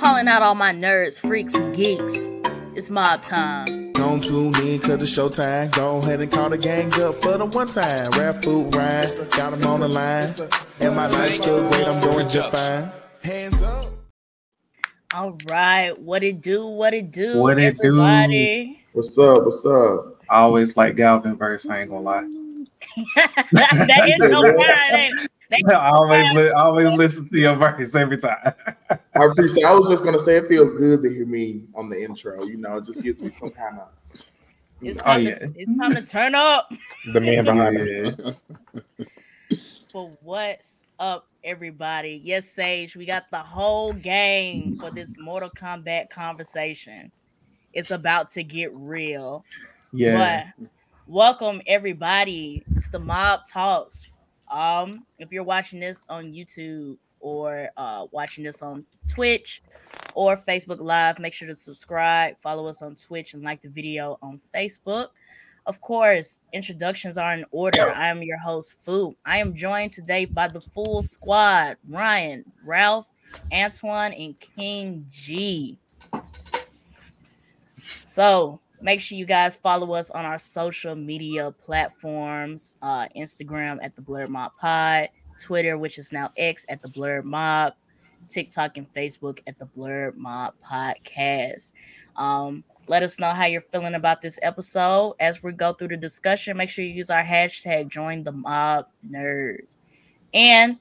Calling out all my nerds, freaks, and geeks. It's mob time. Don't tune in cause it's showtime. Go ahead and call the gang up for the one time. Rap food rhymes, got them on the line. And my life's still great, I'm doing just fine. Hands up. All right, what it do? What it do? What it do? What's up? What's up? I always like Galvin verse. I ain't gonna lie. that is so fine. ain't it? I always, li- I always listen to your verse every time. I appreciate. I was just gonna say it feels good to hear me on the intro. You know, it just gives me some kind of. It's Oh, time, yeah. to, it's time to turn up. The man behind it. Yeah. But what's up, everybody? Yes, Sage, we got the whole game for this Mortal Kombat conversation. It's about to get real. yeah. But welcome everybody to the Mob Talks. Um, if you're watching this on YouTube or uh watching this on Twitch or Facebook Live, make sure to subscribe, follow us on Twitch, and like the video on Facebook. Of course, introductions are in order. I am your host, Fu. I am joined today by the full squad: Ryan, Ralph, Antoine, and King G. So make sure you guys follow us on our social media platforms uh, Instagram at the Blerd Mob Pod, Twitter, which is now X at the Blerd Mob, TikTok and Facebook at the Blerd Mob Podcast. Um, let us know how you're feeling about this episode as we go through the discussion. Make sure you use our hashtag join the mob nerds. And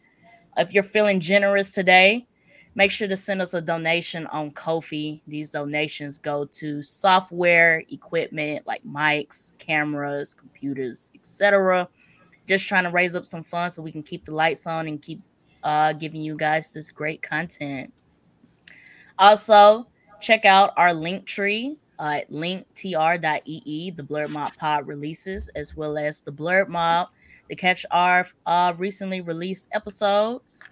if you're feeling generous today, make sure to send us a donation on Kofi. These donations go to software, equipment like mics, cameras, computers, etc. Just trying to raise up some funds so we can keep the lights on and keep uh, giving you guys this great content. Also, check out our link tree uh, at linktr.ee, the Blerd Mob Pod releases, as well as the Blerd Mob to catch our uh, recently released episodes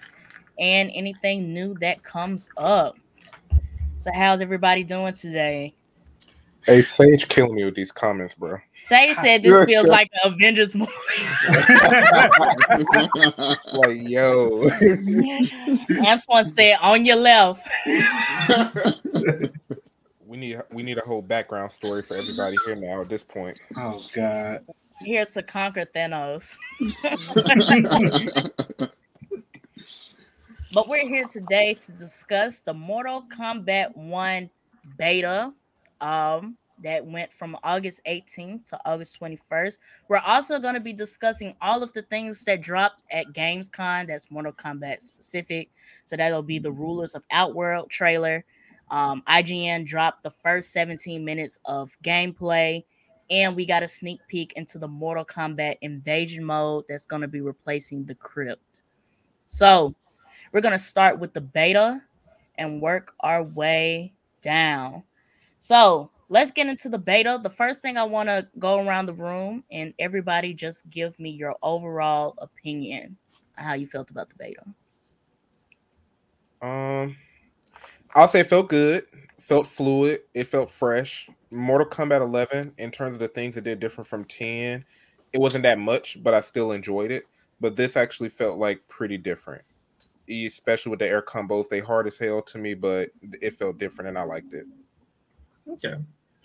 and anything new that comes up. So, how's everybody doing today? Hey, Sage killing me with these comments, bro. Sage said this feels like an Avengers movie. Like, yo. Antoine said, on your left. we need we need a whole background story for everybody here now at this point. Oh God. Here to conquer Thanos. But we're here today to discuss the Mortal Kombat 1 beta um, that went from August 18th to August 21st. We're also going to be discussing all of the things that dropped at GamesCon that's Mortal Kombat specific. So that'll be the Rulers of Outworld trailer. Um, IGN dropped the first 17 minutes of gameplay, and we got a sneak peek into the Mortal Kombat invasion mode that's going to be replacing the crypt. So, we're going to start with the beta and work our way down. So let's get into the beta. The first thing I want to go around the room and everybody just give me your overall opinion how you felt about the beta. Um I'll say it felt good, felt fluid, it felt fresh. Mortal Kombat 11, in terms of the things that did different from 10, it wasn't that much, but I still enjoyed it. But this actually felt like pretty different. Especially with the air combos, they hard as hell to me, but it felt different and I liked it. Okay.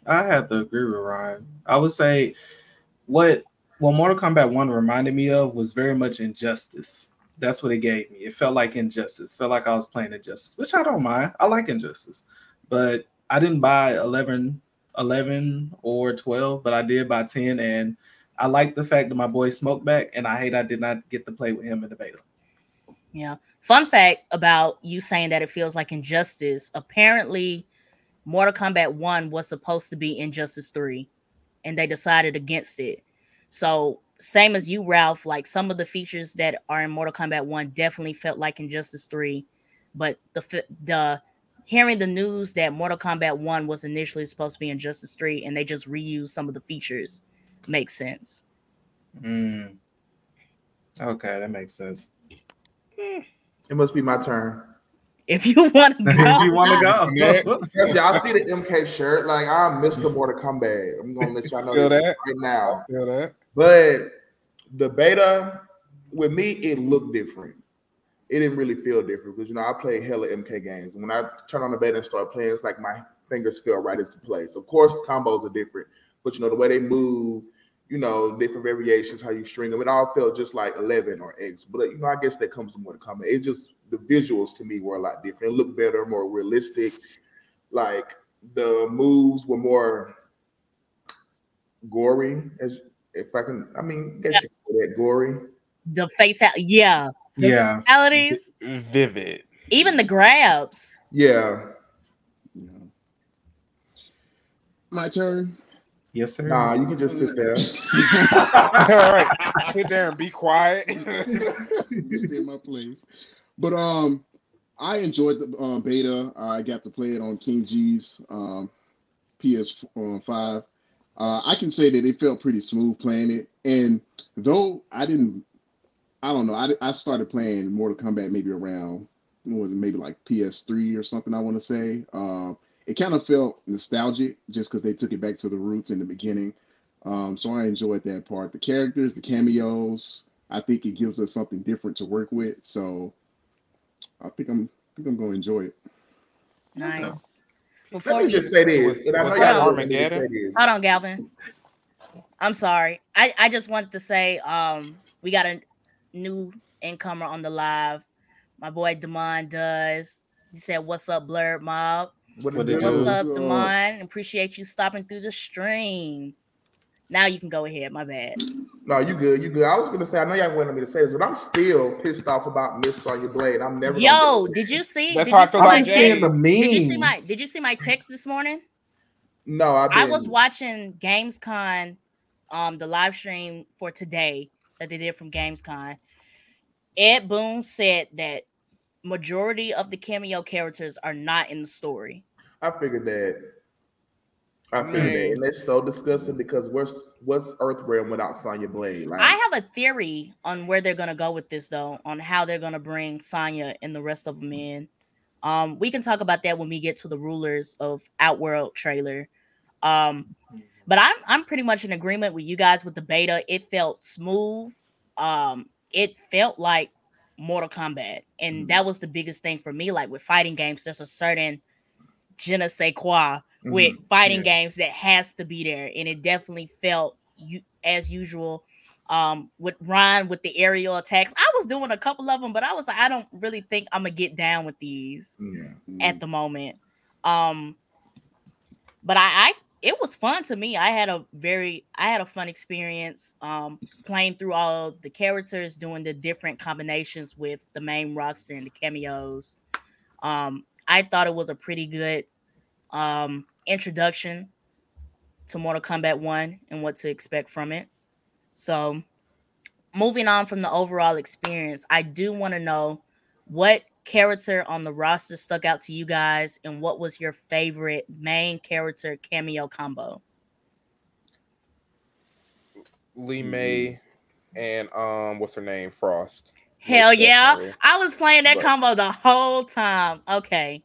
I have to agree with Ryan. I would say what what Mortal Kombat 1 reminded me of was very much injustice. That's what it gave me. It felt like injustice. Felt like I was playing injustice, which I don't mind. I like injustice. But I didn't buy 11, 11 or 12, but I did buy 10. And I like the fact that my boy smoked back, and I hate I did not get to play with him in the beta. Yeah. Fun fact about you saying that it feels like injustice. Apparently, Mortal Kombat 1 was supposed to be in Injustice 3, and they decided against it. So, same as you, Ralph, like some of the features that are in Mortal Kombat 1 definitely felt like Injustice 3, but the the hearing the news that Mortal Kombat 1 was initially supposed to be Injustice 3 and they just reused some of the features makes sense. Mm. Okay, that makes sense. It must be my turn. If you want to if go, you want to go. Yes, y'all see the MK shirt? Like I'm Mr. Mortal Kombat. I'm gonna let y'all know Feel this that? right now. Feel that? But the beta with me, it looked different. it didn't really feel different because you know I played hella MK games. When I turn on the beta and start playing, it's like my fingers fell right into place. Of course, the combos are different, but you know the way they move, you know, different variations, how you string them, it all felt just like 11 or X. But you know, I guess that comes from what Kombat. It just the visuals to me were a lot different. It looked better, more realistic. Like the moves were more gory, as if I can. I mean, I guess you call that gory. The fatal, yeah, Yeah. fatalities, Vivid. even the grabs. Yeah. Yeah. My turn. Yes, sir. Nah, you can just sit there. All right, sit there and be quiet. Stay in my place. But um, I enjoyed the um, beta. I got to play it on King G's um, PS5. Uh, I can say that it felt pretty smooth playing it. And though I didn't, I don't know, I, I started playing Mortal Kombat maybe around, was it, maybe like PS3 or something, I want to say. Um, it kind of felt nostalgic just because they took it back to the roots in the beginning. Um, so I enjoyed that part. The characters, the cameos, I think it gives us something different to work with. So I think I'm I think I'm gonna enjoy it. Nice. Let me you, just say this, and I know y'all know, let me just Armageddon? say this. hold on, Galvin. I'm sorry. I, I just wanted to say um we got a new incomer on the live. My boy Demond does. He said, What's up, Blerd Mob? What What it it What's up, What's up? Demond? Appreciate you stopping through the stream. Now you can go ahead. My bad. No, you good, you good. I was gonna say, I know y'all wanted me to say this, but I'm still pissed off about Miss Sonya Blade. I'm never. Yo, did you see? That's did how I you feel see about my Jay. text? the memes. Did you see my Did you see my text this morning? No, I I didn't. was watching GamesCon, um, the live stream for today that they did from GamesCon. Ed Boon said that majority of the cameo characters are not in the story. I figured that. I Man. that, and it's so disgusting because what's what's Earthrealm without Sonya Blade? Like, I have a theory on where they're gonna go with this, though, on how they're gonna bring Sonya and the rest of them in. Um, we can talk about that when we get to the Rulers of Outworld trailer. Um, but I'm I'm pretty much in agreement with you guys with the beta. It felt smooth. Um, it felt like Mortal Kombat, and Mhm. that was the biggest thing for me. Like with fighting games, there's a certain je ne sais quoi with Mhm. fighting Yeah. games that has to be there, and it definitely felt you as usual. Um, with Ron with the aerial attacks, I was doing a couple of them, but I was like, I don't really think I'm gonna get down with these Yeah. at the moment. Um, but I, I it was fun to me. I had a very I had a fun experience um playing through all the characters, doing the different combinations with the main roster and the cameos. Um, I thought it was a pretty good um introduction to Mortal Kombat 1 and what to expect from it. So, moving on from the overall experience, I do want to know what character on the roster stuck out to you guys and what was your favorite main character cameo combo? Li Mei and um, what's her name? Frost. Hell Most yeah. definitely. I was playing that But- combo the whole time. Okay.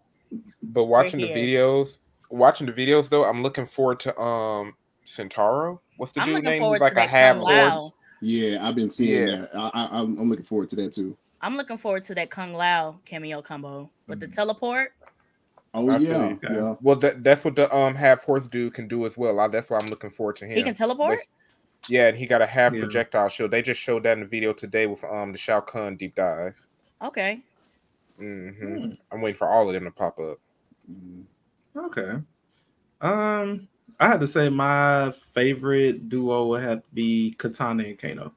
But watching the videos, watching the videos though, I'm looking forward to um Centauro. What's the I'm dude name? forward Who's like a half horse. Yeah, I've been seeing Yeah. that. I, I, I'm, I'm looking forward to that too. I'm looking forward to that Kung Lao cameo combo with the teleport. Oh I yeah, yeah. Well, that that's what the um half horse dude can do as well. I, that's why I'm looking forward to him. He can teleport? But- yeah, and he got a half Yeah. projectile shield. They just showed that in the video today with um the Shao Kahn deep dive. Okay. hmm Hmm. I'm waiting for all of them to pop up. Mhm. Okay. Um, I had to say my favorite duo would have to be Kitana and Kano.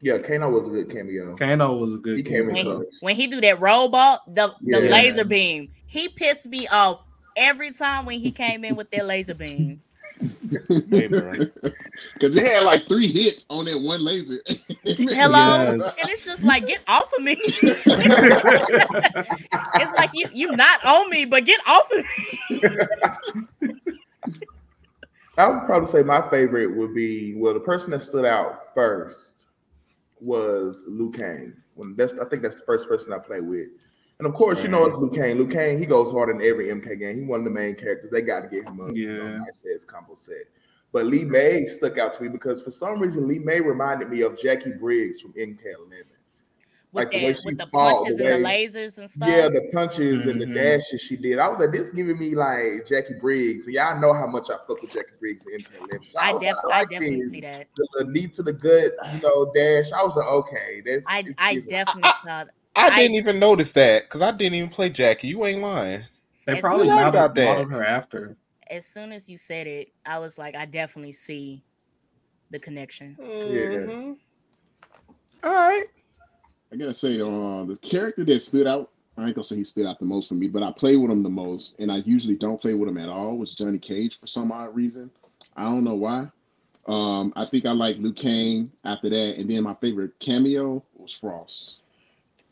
Yeah, Kano was a good cameo. Kano was a good He cameo. When, clutch. when he do that robot, the, the Yeah. laser beam, he pissed me off every time when he came in with that laser beam. Hey, bro. Because it had like three hits on that one laser. Hello, Yes. and it's just like get off of me. it's like you you not on me, but get off of me. I would probably say my favorite would be well, the person that stood out first was Liu Kang. When that's I think that's the first person I played with. And of course, you know it's Liu Kang. Liu Kang, he goes hard in every MK game. He one of the main characters. They got to get him a you know, Yeah. nice ass combo set. But Li Mei stuck out to me because for some reason Li Mei reminded me of Jacqui Briggs from MK11. like the, the way she with the fought, punches the and the lasers and stuff. Yeah, the punches and the Mhm. dashes she did. I was like, this giving me like Jacqui Briggs. And y'all know how much I fuck with Jacqui Briggs and MK11. So I, was def- like, I like definitely this. see that. The, the knee to the gut, you know, dash. I was like, okay, that's. I I definitely saw. I, I- didn't even notice that because I didn't even play Jacqui. You ain't lying. They probably soon- modeled, about that. modeled her after. As soon as you said it, I was like, I definitely see the connection. Mhm. All right. I gotta say, uh, the character that stood out, I ain't gonna say he stood out the most for me, but I play with him the most, and I usually don't play with him at all. Was Johnny Cage for some odd reason? I don't know why. Um, I think I like Liu Kang after that, and then my favorite cameo was Frost.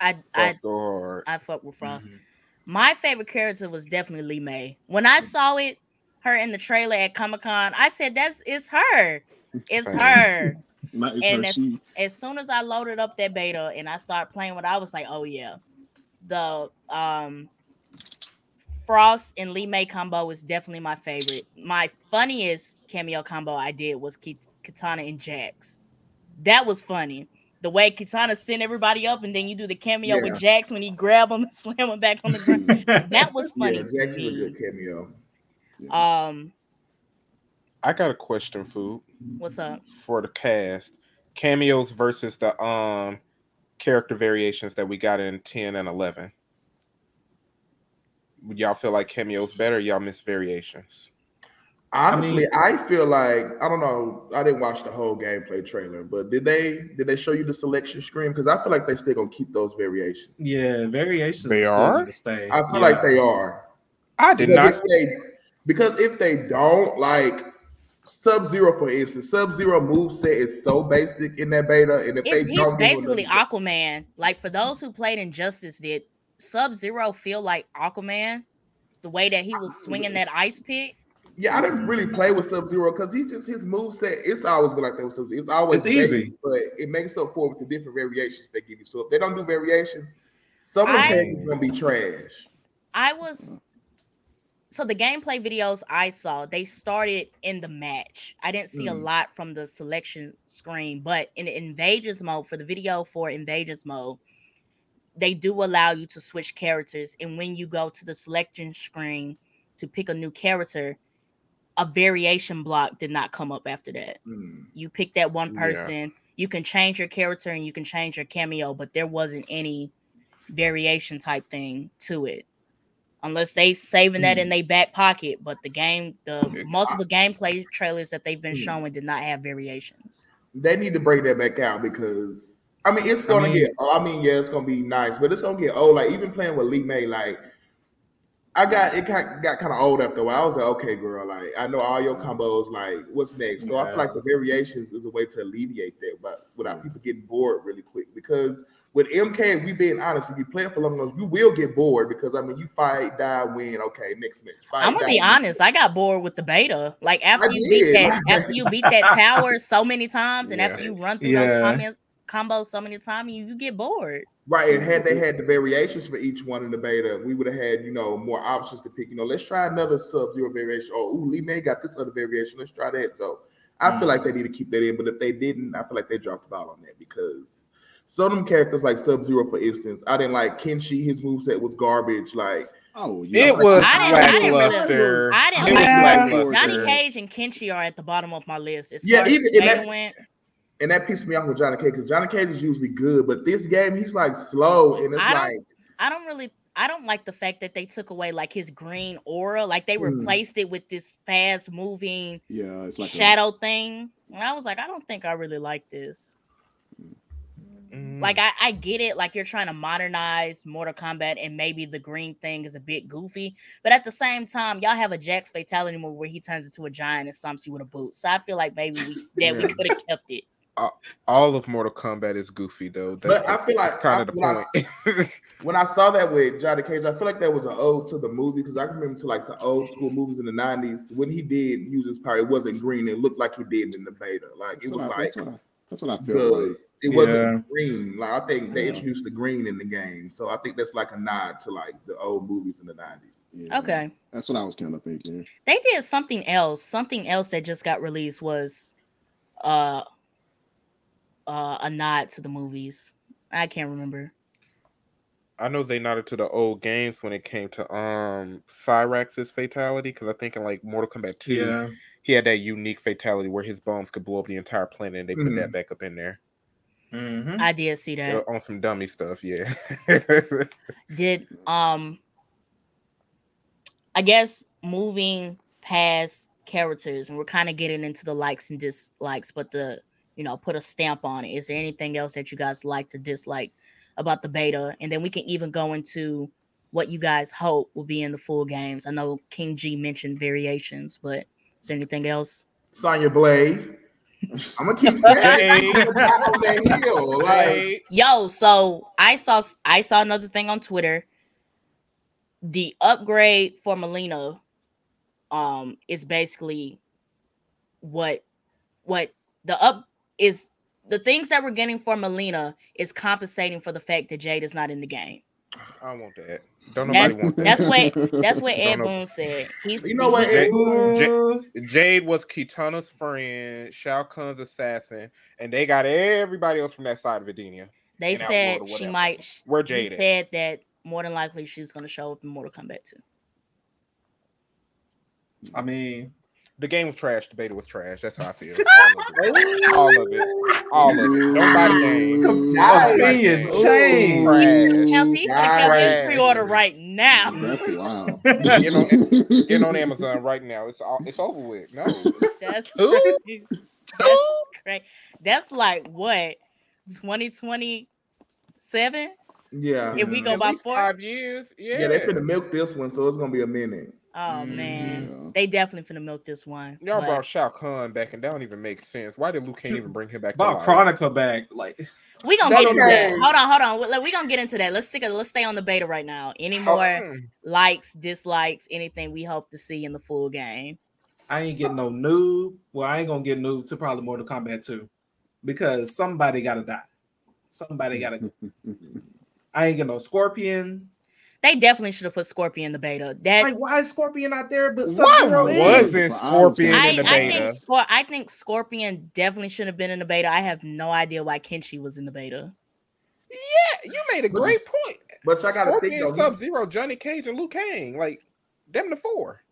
I I go hard. I fuck with Frost. Mhm. My favorite character was definitely Li Mei. When I saw it, her in the trailer at Comic Con, I said, "That's it's her. It's her." Not it's and her, as, she, as soon as I loaded up that beta and I started playing with, it, I was like, "Oh yeah, the um Frost and Li Mei combo is definitely my favorite. My funniest cameo combo I did was Ki- Kitana and Jax. That was funny. The way Kitana sent everybody up, and then you do the cameo Yeah. with Jax when he grab him and slam him back on the ground. that was funny. Yeah, to Jackson's a good cameo. Um, I got a question, food what's up? for the cast cameos versus the um character variations that we got in 10 and 11 would y'all feel like cameos better or y'all miss variations Honestly, I, feel like I don't know. I didn't watch the whole gameplay trailer, but did they did they show you the selection screen? Because I feel like they still gonna keep those variations. Yeah, variations. They are? need stay. I feel Yeah. like they are. i did Because not if they because if they don't, like Sub Zero, for instance, Sub Zero move set is so basic in that beta, and if It's, they he's don't, give him basically the- Aquaman. Like for those who played Injustice, did Sub Zero feel like Aquaman? The way that he was swinging mm-hmm. that ice pick. Yeah, I didn't really play with Sub Zero because he just his move set. It's always been like that with Sub Zero. It's always It's easy. basic, but it makes up for it with the different variations they give you. So if they don't do variations, some of the I- characters gonna be trash. I was so the gameplay videos I saw, they started in the match. I didn't see a Mm. lot from the selection screen, but in Invaders mode for the video for Invaders mode, they do allow you to switch characters. And when you go to the selection screen to pick a new character, a variation block did not come up after that. Mm. You pick that one Yeah. person, you can change your character and you can change your cameo, but there wasn't any variation type thing to it. Unless they saving that in their back pocket, but the game, the multiple gameplay trailers that they've been Hmm. showing did not have variations. They need to break that back out because I mean it's gonna mean- get. I mean, yeah, it's gonna be nice, but it's gonna get old. Like even playing with Li Mei, like I got it got, got kind of old after a while. I was like, okay, girl, like I know all your combos. Like, what's next? So I feel like the variations is a way to alleviate that, but without mm. people getting bored really quick. Because with MK, we being honest, if you play it for long enough, you will get bored. Because I mean, you fight, die, win. Okay, next match. Fight, I'm gonna die, be win. honest, I got bored with the beta. Like after I you beat that, after you beat that tower so many times, and after you run through those Yeah. Combos, combos so many times, you, you get bored. Right, and had they mm-hmm. had the variations for each one in the beta, we would have had you know more options to pick. You know, let's try another Sub Zero variation. Oh, ooh, Li Mei got this other variation. Let's try that. So I feel like mm-hmm. they need to keep that in. But if they didn't, I feel like they dropped the ball on that because some of them characters like Sub Zero, for instance, I didn't like Kenshi. His moveset was garbage. Like Oh yeah, it was I didn't- I didn't really- lackluster I didn't It like. Johnny Cage and Kenshi are at the bottom of my list. As Yeah, far even the in that- went, and that pissed me off with Johnny Cage because Johnny Cage is usually good, but this game he's like slow and it's I don't- like I don't really I don't like the fact that they took away like his green aura, like they Mm. replaced it with this fast moving yeah, it's like a- shadow thing. And I was like, I don't think I really like this. Mm. Like I, I get it, like you're trying to modernize Mortal Kombat, and maybe the green thing is a bit goofy, but at the same time, y'all have a Jax fatality move where he turns into a giant and stomps you with a boot. So I feel like maybe we, that we could have kept it. All of mortal kombat is goofy though But I feel like- kind of the feel like- point when I saw that with Johnny Cage, I feel like that was an ode to the movie because I can remember to like the old school movies in the '90s when he did use his power. It wasn't green; it looked like he did in the beta. Like That's it was what I- like that's what I, that's what I felt good. like. It Yeah. wasn't green. Like I think they Yeah. introduced the green in the game, so I think that's like a nod to like the old movies in the '90s. Yeah, Okay. that's what I was kind of thinking. They did something else. Something else that just got released was uh uh a nod to the movies. I can't remember. I know they nodded to the old games when it came to um Cyrax's fatality because I think in like Mortal Kombat 2, Yeah. he had that unique fatality where his bombs could blow up the entire planet and they put that back up in there. Mhm. I did see that. Yeah, on some dummy stuff, yeah. did um I guess moving past characters and we're kind of getting into the likes and dislikes, but the you know put a stamp on it. Is there anything else that you guys like or dislike about the beta? And then we can even go into what you guys hope will be in the full games. I know King G mentioned variations, but is there anything else? Sonya Blade. I'm gonna keep saying Jade. it. on that hill. Like, Like, Yo, so I saw I saw another thing on Twitter. The upgrade for Mileena um is basically what what the up is the things that we're getting for Mileena is compensating for the fact that Jade is not in the game. I want that. Don't nobody That's want that. that's what that's what Ed Don't know. Boon said. He's You know what, he's- Ed Boon- Jade, Jade was Kitana's friend, Shao Kahn's assassin, and they got everybody else from that side of Edenia. they said she might Where he Jade at? said that more than likely she's gonna show up in Mortal Kombat 2. I mean, The game was trash. The beta was trash. That's how I feel. All of it. All of it. All of it. Don't buy the game. Nice. opinion change. Trash. Hell, see, Nice. hell, pre-order right now. That's wild. Get on, get on Amazon right now. It's all, it's over with. No. That's Two? crazy. That's crazy. That's like what 2027? Yeah. If we go At by four. five years. Yeah. Yeah, they finna milk this one, so it's gonna be a minute. Oh Mm, man, yeah. they definitely finna milk this one. Y'all but brought Shao Kahn back, and that don't even make sense. Why did Liu Kang even bring him back? to Bob? Kronika back. Like, we gonna No, get into that. Hold on, hold on. We- We gonna get into that. Let's stick. Let's stay on the beta right now. Any more Mm. likes, dislikes, anything we hope to see in the full game? I ain't getting no noob. Well, I ain't gonna get noob to probably Mortal Kombat 2 because somebody gotta die. Somebody gotta. I ain't getting no Scorpion. They definitely should have put Scorpion in the beta. That Like, why is Scorpion not there? But Sub-Zero is? wasn't Scorpion I, in the I think beta? Scor- I think Scorpion definitely should have been in the beta. I have no idea why Kenshi was in the beta. Yeah, you made a great point. But I gotta think Scorpion, though. Sub Zero, Johnny Cage, and Liu Kang. Like them the four.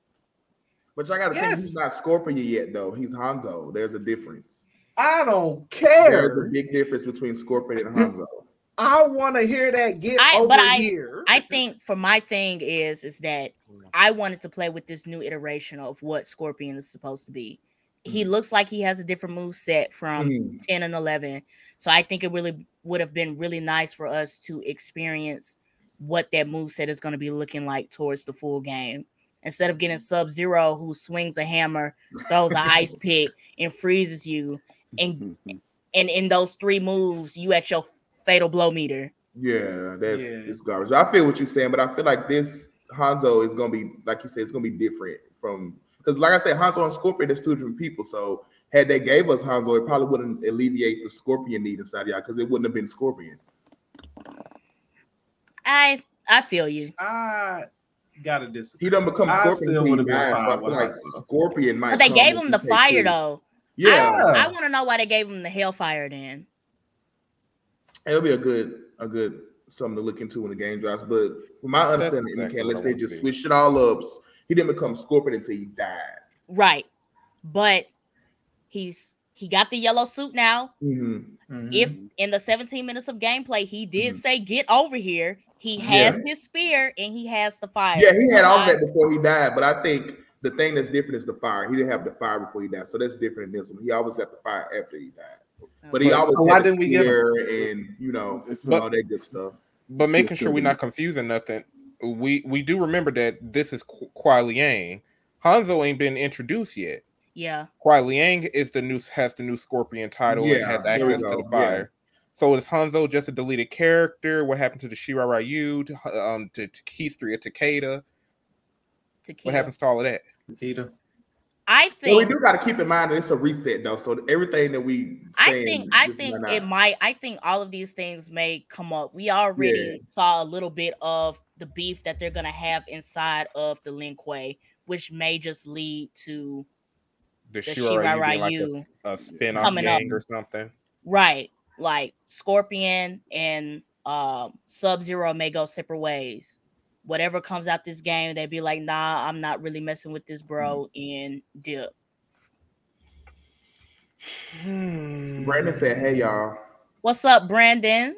But I gotta think Yes. he's not Scorpion yet though. He's Hanzo. There's a difference. I don't care. There's a big difference between Scorpion and Hanzo. I want to hear that. Get I- over I- here. I think for my thing is is that I wanted to play with this new iteration of what Scorpion is supposed to be. He mm. looks like he has a different move set from Mhm. 10 and 11. So I think it really would have been really nice for us to experience what that move set is going to be looking like towards the full game. Instead of getting mm. Sub Zero, who swings a hammer, throws an ice pick, and freezes you, and mm-hmm. and in those three moves, you at your fatal blow meter. Yeah, that's Yeah. it's garbage. I feel what you're saying, but I feel like this Hanzo is gonna be like you said, it's gonna be different from because like I said, Hanzo and Scorpion, there's two different people. So had they gave us Hanzo, it probably wouldn't alleviate the Scorpion need inside y'all because it wouldn't have been Scorpion. I I feel you. I gotta disagree. He done become I Scorpion still between would've been guys, so I feel like Hanzo. Scorpion might. But they come gave him the TK2. fire though. Yeah, I, want to know why they gave him the hellfire then. It'll be a good, a good something to look into when the game drops. But from my That's understanding, exactly unless what they just see. switch it all up, he didn't become Scorpion until he died. Right. But he's he got the yellow suit now. hmm Mhm. If in the 17 minutes of gameplay he did Mhm. say get over here, he has his spear and he has the fire. Yeah, he had all that before he died, but I think the thing that's different is the fire. He didn't have the fire before he died, so that's different in this one. He always got the fire after he died, but he But- always so why had didn't the we get and you know It's all that good stuff. But Still making sure we're not confusing nothing, we we do remember that this is Qu- Kuai Liang. Hanzo ain't been introduced yet. Yeah. Kuai Liang is the new has the new Scorpion title and Yeah, has access to the fire. So is Hanzo just a deleted character? What happened to the Shirai Ryu? To, um, to, to history of Takeda? What happens to all of that? Nikita. I But we do got to keep in mind that it's a reset though, so everything that we I think I think it not- might I think all of these things may come up. We already Yeah. saw a little bit of the beef that they're gonna have inside of the Lin Kuei, which may just lead to The, The Shirai Ryu like a, Shirai-Ryu s- a spin-off coming up. or something. right, like Scorpion and um Sub Zero may go separate ways. Whatever comes out this game, they'd be like, nah, I'm not really messing with this bro mm-hmm. and dip. Hmm. Brandon said, "Hey y'all, What's up, Brandon?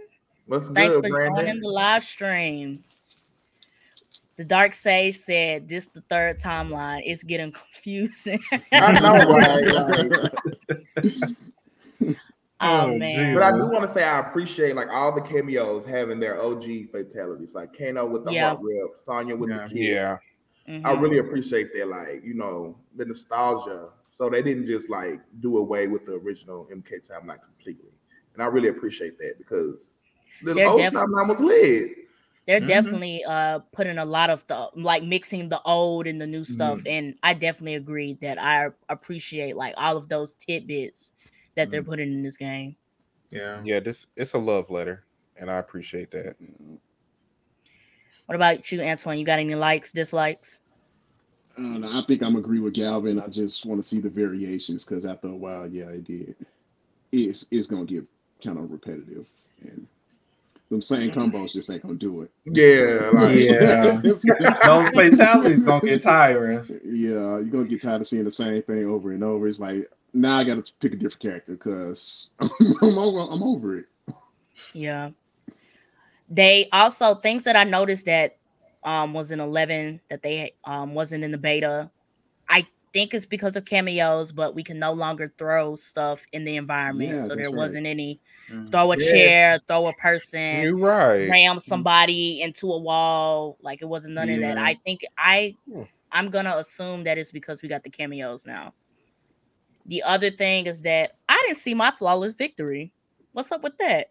what's Thanks good, for joining the live stream. The Dark Sage said this the third timeline. It's getting confusing. I know, right? Like, oh, Oh, man. But I do want to say I appreciate like all the cameos having their OG fatalities, like Kano with the Yeah. heart rip, Sonya with Yeah. the kid. Yeah. I Mhm. really appreciate that, like you know, the nostalgia. So they didn't just like do away with the original MK timeline like, completely, and I really appreciate that because the They're old def- timeline was lit. They're Mhm. definitely uh putting a lot of the like mixing the old and the new stuff, Mm-hmm. and I definitely agree that I appreciate like all of those tidbits that Mm-hmm. they're putting in this game. Yeah. Yeah, this it's a love letter, and I appreciate that. What about you, Antoine? You got any likes, dislikes? I don't know. I think I'm agree with Galvin. I just want to see the variations because after a while, yeah, it did. It's it's gonna get kind of repetitive, and them same combos just ain't gonna do it. Yeah, like Yeah. Those fatalities gonna get tiring. yeah, you're gonna get tired of seeing the same thing over and over. It's like now I got to pick a different character because I'm, over, I'm over it. Yeah. They also things that I noticed that um was in 11 that they um wasn't in the beta. I think it's because of cameos, but we can no longer throw stuff in the environment. Yeah, so there right. wasn't any Mm. throw a Yeah. chair, throw a person, You're right. ram somebody into a wall. Like it wasn't none of that. I think I Hmm. I'm gonna assume that it's because we got the cameos now. The other thing is that I didn't see my flawless victory. What's up with that?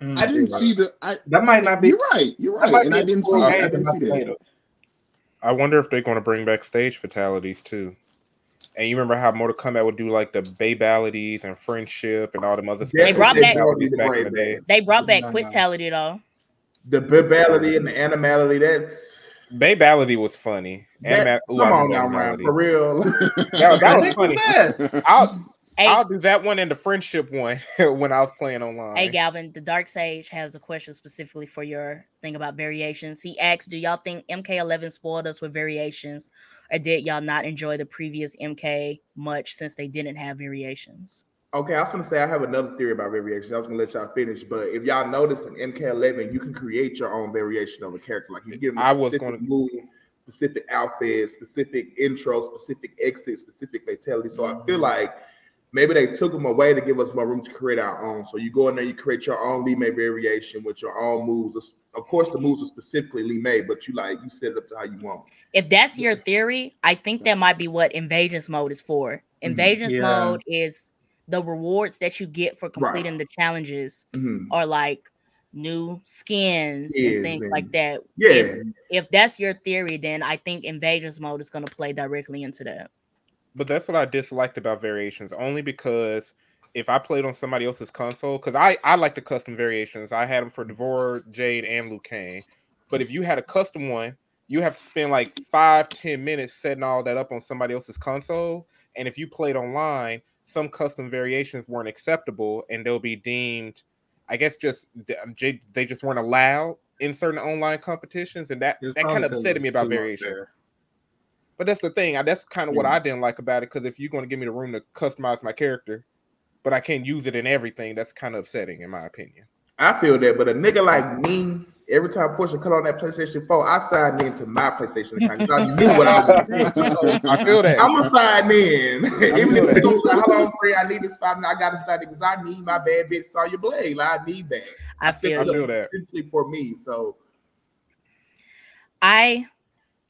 Mm. I didn't see the. I, That might not be. you're right. You're right, and be I a didn't see. I didn't see that. played. I wonder if they're going to bring back stage fatalities too. And you remember how Mortal Kombat would do like the babalities and friendship and all them other stuff. They brought back- fatalities back in the day. They brought back No, no. quitality though. the bibality and the animality. That's Babality was funny. That, Anima- come ooh, come on now, man, for real. that, that was funny. I'll, Hey, I'll do that one and the friendship one when I was playing online. hey Galvin, the Dark Sage has a question specifically for your thing about variations. He asks, Do y'all think MK11 spoiled us with variations, or did y'all not enjoy the previous MK much since they didn't have variations? Okay, I was gonna say I have another theory about variations. I was gonna let y'all finish, but if y'all notice in MK11, you can create your own variation of a character. Like you can give them a I was gonna- move, specific outfit, specific intro, specific exit, specific fatality. So I feel like maybe they took them away to give us more room to create our own. So you go in there, you create your own Li Mei variation with your own moves. Of course, the moves are specifically Li Mei, but you like you set it up to how you want. If that's your theory, I think that might be what invasions mode is for. Invasions Yeah. mode is the rewards that you get for completing the challenges Mhm. are like new skins Yes, and things like that. Yeah, If if that's your theory, then I think invasions mode is going to play directly into that. But that's what I disliked about variations, only because if I played on somebody else's console, because I I like the custom variations. I had them for D'Vorah, Jade, and Liu Kang. But if you had a custom one, you have to spend like five, ten minutes setting all that up on somebody else's console. And if you played online, some custom variations weren't acceptable, and they'll be deemed, I guess, just they um, they just weren't allowed in certain online competitions, and that that kind of upset me about variations. But that's the thing. I, that's kind of what Yeah. I didn't like about it. Because if you're going to give me the room to customize my character, but I can't use it in everything, that's kind of upsetting, in my opinion. I feel that. But a nigga like me, every time Portia cut on that PlayStation 4, I signed into my PlayStation account because I knew what I was doing. I feel that. I'm gonna sign in. Even feel if that. it's gonna be like, hold on, free, I need this five. I gotta sign it because I need my bad bitch Sonya Blade. Like, I need that. I feel I you. feel that. Simply for me. So I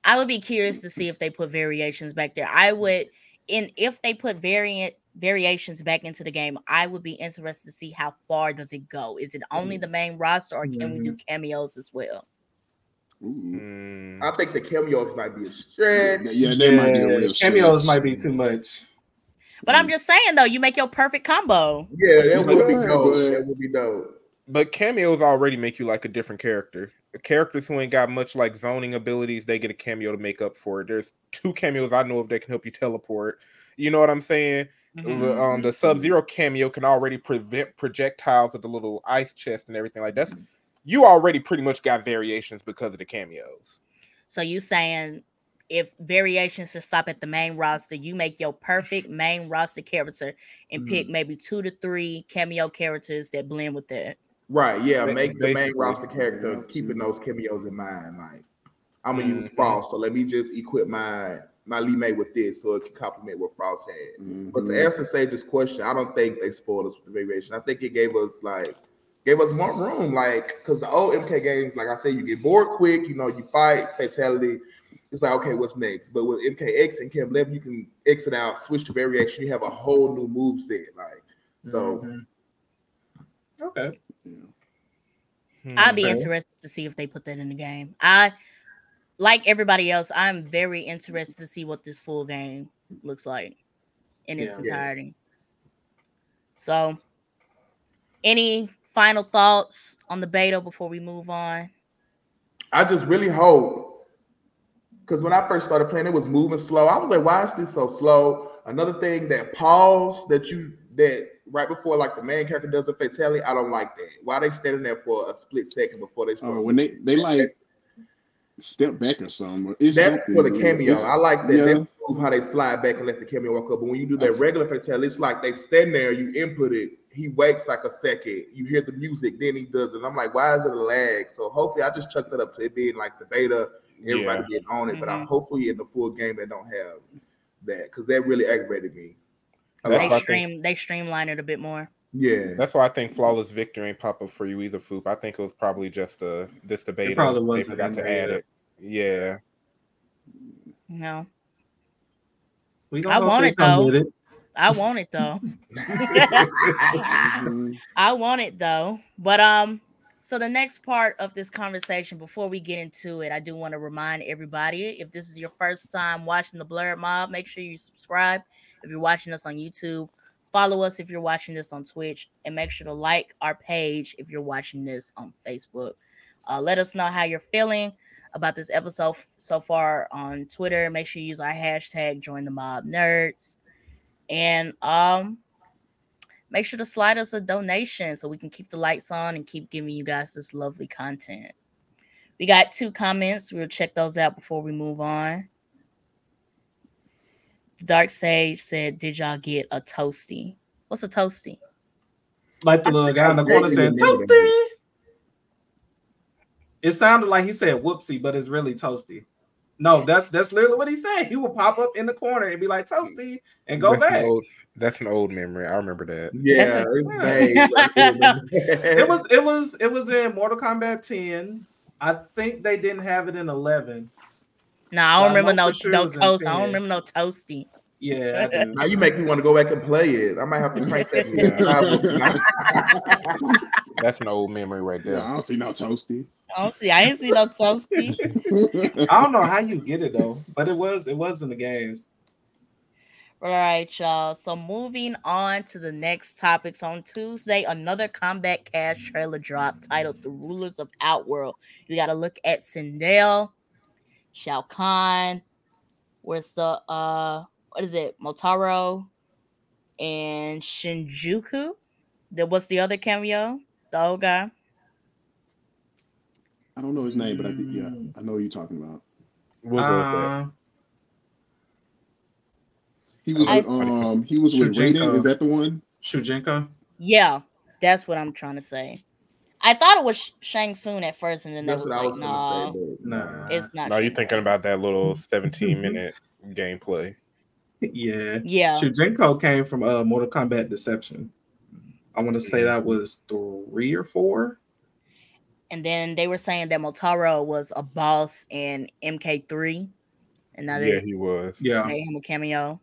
I would be curious to see if they put variations back there. I would in if they put variant variations back into the game, I would be interested to see how far does it go. Is it only the main roster or can we do cameos as well? Ooh. Mm, I think the cameos might be a stretch. Yeah, that might be a real cameos stretch. might be too much. But I'm just saying though, you make your perfect combo. Yeah, that would be dope. but- That would be dope. but cameos already make you like a different character. Characters who ain't got much like zoning abilities, they get a cameo to make up for it. There's two cameos I know of that can help you teleport. You know what I'm saying? Mhm. The, um, the Sub Zero cameo can already prevent projectiles with the little ice chest and everything like that's. You already pretty much got variations because of the cameos. So you saying if variations to stop at the main roster, you make your perfect main roster character and Mm-hmm. pick maybe two to three cameo characters that blend with that. Right, yeah, Ba- make the main roster character keeping those cameos in mind. Like, I'm gonna use Mhm. Frost, so let me just equip my my Li Mei with this so it can complement what Frost had. But to answer Sage's question, I don't think they spoiled us with the variation. I think it gave us like gave us more room, like because the old MK games, like I said, you get bored quick. You know, you fight fatality. It's like okay, what's next? But with MKX and Cam 11, you can exit out, switch to variation. You have a whole new move set. Like so, Mhm. Okay. I'd be interested to see if they put that in the game. I like everybody else, I'm very interested to see what this full game looks like in its Yeah. entirety. So any final thoughts on the beta before we move on? I just really hope because when I first started playing, it was moving slow. I was like, why is this so slow? Another thing that pause that you that right before like the main character does a fatality, I don't like that. Why they standing there for a split second before they oh, start? Oh, when they they like step back or something. It's that's for the man. cameo. It's- I like that. yeah. That's cool how they slide back and let the cameo walk up. But when you do that regular fatality, it's like they stand there, you input it, he waits like a second, you hear the music, then he does it. I'm like, why is it a lag? So hopefully I just chucked it up to it being like the beta, everybody Yeah. getting on it. But I Mhm. hopefully in the full game they don't have that because that really aggravated me. They why I lot. think- stream they streamline it a bit more. Yeah. That's why I think flawless victory ain't pop up for you either, Foop. I think it was probably just a this debate. beta. probably wasn't forgot to there add yet. it. Yeah. No. We I gonna hope want it, though. it. I want it though. I want it though. But um, so the next part of this conversation, before we get into it, I do want to remind everybody if this is your first time watching the Blerd Mob, make sure you subscribe. If you're watching us on YouTube, follow us if you're watching this on Twitch, and make sure to like our page if you're watching this on Facebook. Uh, let us know how you're feeling about this episode f- so far on Twitter. Make sure you use our hashtag join the mob nerds. And um make sure to slide us a donation so we can keep the lights on and keep giving you guys this lovely content. We got two comments. We'll check those out before we move on. Dark Sage said, Did y'all get a toasty? What's a toasty? Like the little guy in the corner vaguely saying toasty. It sounded like he said whoopsie, but it's really toasty. No, that's that's literally what he said. He would pop up in the corner and be like toasty and go that's back. An old, that's an old memory. I remember that. Yeah, a- it's vague. but I remember that. It was it was it was in Mortal Kombat 10. I think they didn't have it in 11. No, I don't remember know no sure no toast. I don't remember no toasty. Yeah, I do. Now you make me want to go back and play it. I might have to crank that PS5 up. That's an old memory right Yeah, there. I don't see no toasty. I don't see. I ain't see no toasty. I don't know how you get it though, but it was it was in the games. All right, y'all. So moving on to the next topics on Tuesday, another Combat Cash trailer drop titled "The Rulers of Outworld." You got to look at Sindel, Shao Kahn. Where's the uh, what is it? Motaro and Shinjuku. There was the other cameo, the old guy. I don't know his name, but I think yeah, I know who you're talking about. We'll go with that. Uh, He was I- with, um he was with Shujinko. Raiden. Is that the one? Shujinko. Yeah, that's what I'm trying to say. I thought it was Shang Tsung at first, and then That's that what I was was like, gonna no, say. Nah. it's not. No, you're thinking Tsung." about that little 17 minute gameplay. Yeah. Yeah, Shujinko came from uh Mortal Kombat Deception. I want to say that was three or four. and then they were saying that Motaro was a boss in MK3, and now Yeah, he was. Yeah. made him a cameo.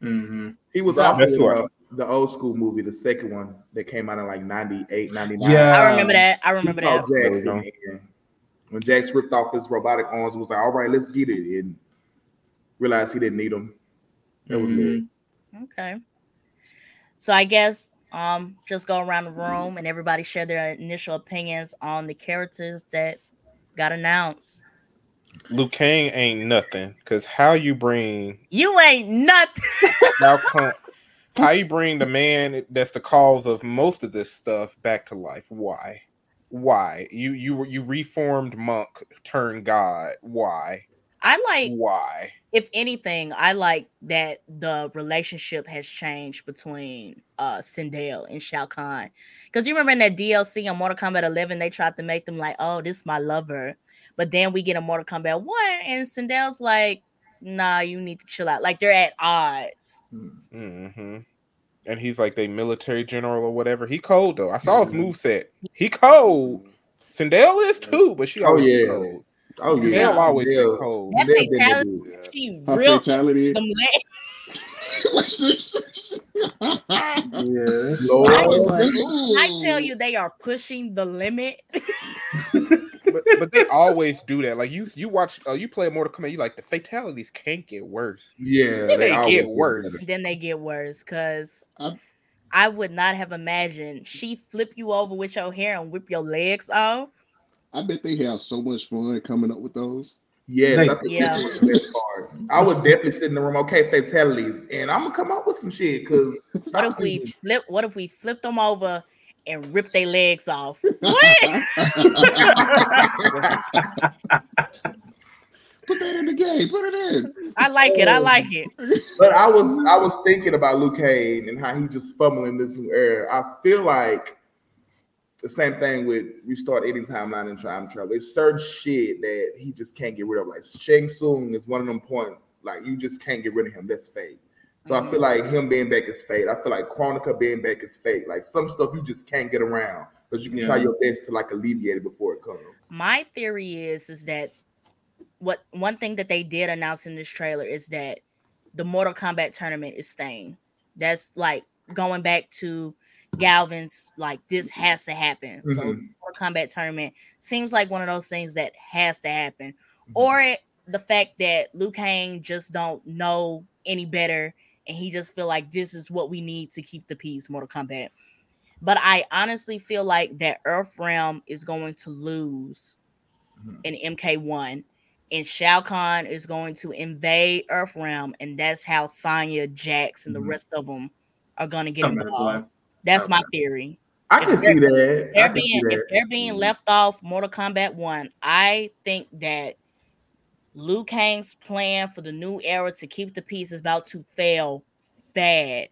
hmm he was So- also That's in what- the old school movie, the second one that came out in like 98, 99. Yeah. I remember that. I remember He that. called Jax There in we the end. When Jax ripped off his robotic arms, was like, all right, let's get it. And realized he didn't need them. That was good. Okay. So I guess um just go around the room and everybody share their initial opinions on the characters that got announced. Liu Kang ain't nothing. Cause how you bring You ain't nothing. Shao Kahn. How you bring the man that's the cause of most of this stuff back to life? Why? Why? You you you reformed monk turned god. Why? I like Why? if anything, I like that the relationship has changed between uh Sindel and Shao Kahn. Because you remember in that DLC on Mortal Kombat 11, they tried to make them like, oh, this is my lover. But then we get a Mortal Kombat 1, and Sindel's like, nah, you need to chill out. Like they're at odds. hmm And he's like they military general or whatever. He cold though. I saw his move set. He cold. Sindel is too, but she Oh, always yeah. cold. Oh Sindel yeah, always yeah. been cold. That They've fatality, good. she real fatality. them legs. What's this? Yes. Lord. I was like, I tell you, they are pushing the limit. But, but they always do that. Like you, you watch, uh, you play Mortal Kombat. You like the fatalities can't get worse. Yeah, Then they always get worse. then they get worse because I- I would not have imagined she flip you over with your hair and whip your legs off. I bet they have so much fun coming up with those. Yes, They- I think Yeah. this was the best part. I would definitely sit in the room. Okay, fatalities, and I'm gonna come up with some shit because What if we flip? What if we flip them over and rip their legs off? What? Put that in the game. Put it in. I like it. I like it. But I was I was thinking about Luke Cage and how he just fumbling this new era. I feel like the same thing with restart any timeline and time travel. It's certain shit that he just can't get rid of. Like Shang Tsung is one of them points. Like you just can't get rid of him. That's fate. So I feel mm-hmm. like him being back is fate. I feel like Kronika being back is fate. Like some stuff you just can't get around, but you can try your best to like alleviate it before it comes. My theory is is that what one thing that they did announce in this trailer is that the Mortal Kombat tournament is staying. That's like going back to Galvin's like this has to happen. So Mhm. Mortal Kombat tournament seems like one of those things that has to happen. Mhm. Or it, the fact that Liu Kang just don't know any better and he just feel like this is what we need to keep the peace, Mortal Kombat. But I honestly feel like that Earth Realm is going to lose Mhm. in MK1 and Shao Kahn is going to invade Earth Realm and that's how Sonya, Jax, and the Mhm. rest of them are going to get involved. That's my theory. I If can see that. I They're can see being if they're being left off Mortal Kombat 1, I think that Liu Kang's plan for the new era to keep the peace is about to fail bad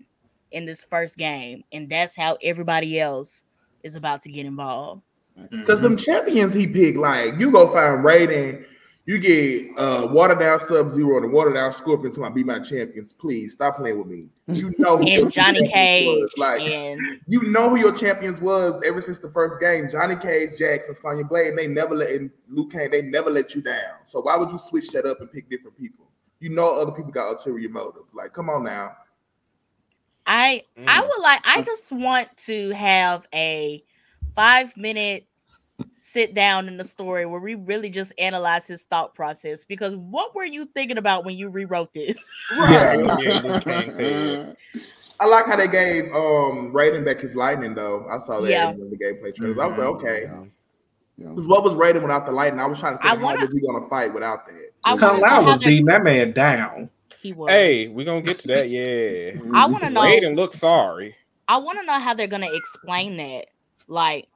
in this first game, and that's how everybody else is about to get involved. Mm-hmm. Because them champions he picked, like you go find Raiden, you get uh watered down Sub Zero and watered down Scorpion to my be my champions. Please stop playing with me. You know who And Johnny champions Cage was. like and you know who your champions was ever since the first game. Johnny Cage, Jackson, Sonya Blade, and they never let and Liu Kang, they never let you down. So why would you switch that up and pick different people? You know other people got ulterior motives. Like, come on now. I I Mm. would like I just want to have a five minute sit down in the story where we really just analyze his thought process because what were you thinking about when you rewrote this? Yeah, yeah, Liu Kang said. I like how they gave um Raiden back his lightning though. I saw that Yeah. in the gameplay trailers. I was like, okay. Yeah. Yeah. Because what was Raiden without the lightning? I was trying to think I wanna- was he gonna fight without that? I Yeah. wanna Kung know Lao was beating that man down. He was. Hey, we're gonna get to that. Yeah. I want to know. Raiden look sorry. I want to know how they're gonna explain that. Like,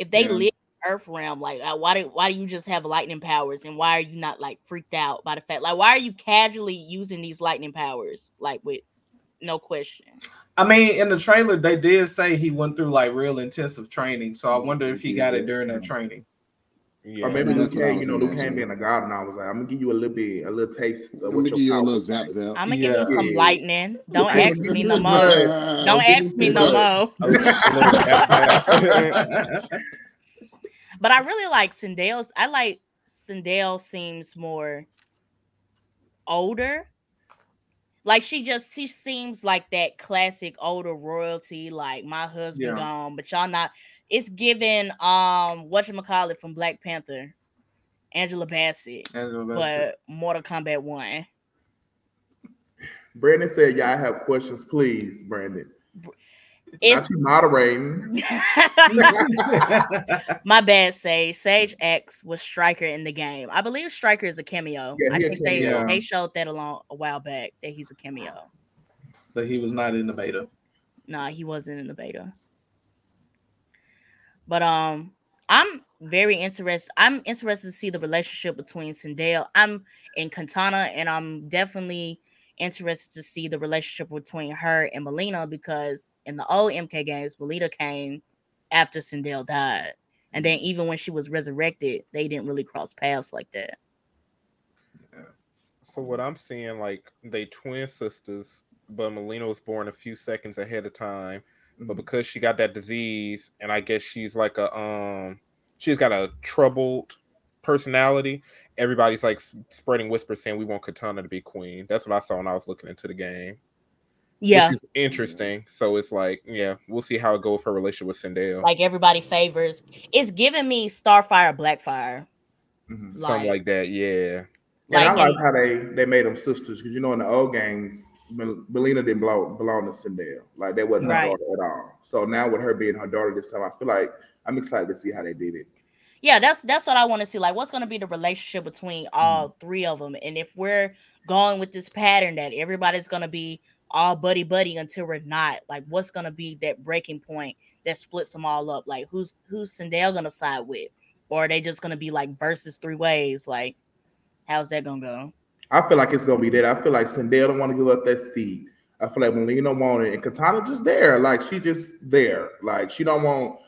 if they Yeah. live in Earth realm, like, uh, why do why do you just have lightning powers, and why are you not like freaked out by the fact? Like, why are you casually using these lightning powers, like with no question? I mean, in the trailer, they did say he went through like real intensive training. So I wonder if he got it during that training. Yeah. Or maybe Luke that's what Kang, you know, Liu Kang being a god, and I was like, I'm gonna give you a little bit, a little taste of Let what me your give you a little zap zap. I'm gonna Yeah. give you some Yeah. lightning. Don't ask me me no more. Don't Don't ask me me no more. But I really like Sindel's. I like Sindel seems more older. Like she just she seems like that classic older royalty, like my husband Yeah. gone, but y'all not. It's given um whatchamacallit from Black Panther, Angela Bassett, but Mortal Kombat One. Brandon said, "Y'all have questions, please, Brandon." It's Not you moderating. my bad, Sage. Sage X was Stryker in the game. I believe Stryker is a cameo. Yeah, I he a think they cameo. they showed that along a while back that he's a cameo. but he was not in the beta. Nah, he wasn't in the beta. But um, I'm very interested. I'm interested to see the relationship between Sindel. I'm in Kitana, and I'm definitely interested to see the relationship between her and Mileena because in the old MK games, Mileena came after Sindel died. And then even when she was resurrected, they didn't really cross paths like that. So what I'm seeing, like they twin sisters, but Mileena was born a few seconds ahead of time. But because she got that disease, and I guess she's like a um, she's got a troubled personality. Everybody's like spreading whispers saying we want Kitana to be queen. That's what I saw when I was looking into the game. Yeah, which is interesting. So it's like, yeah, we'll see how it goes with her relationship with Sindel. like everybody favors. It's giving me Starfire, Blackfire. Mhm. Something like- like that, yeah. And I Like, like how they they made them sisters because you know in the old games, Mileena didn't belong belong to Sindel. Like that wasn't Right. her daughter at all. So now with her being her daughter this time, I feel like I'm excited to see how they did it. yeah that's that's what i want to see like what's going to be the relationship between all mm-hmm. three of them and if we're going with this pattern that everybody's going to be all buddy buddy until we're not like what's going to be that breaking point that splits them all up like who's who's Sindel going to side with or are they just going to be like versus three ways like how's that going to go I feel like it's gonna be that. I feel like Sindel don't want to give up that seat. I feel like Mileena want it, and Kitana just there, like she just there, like she don't want.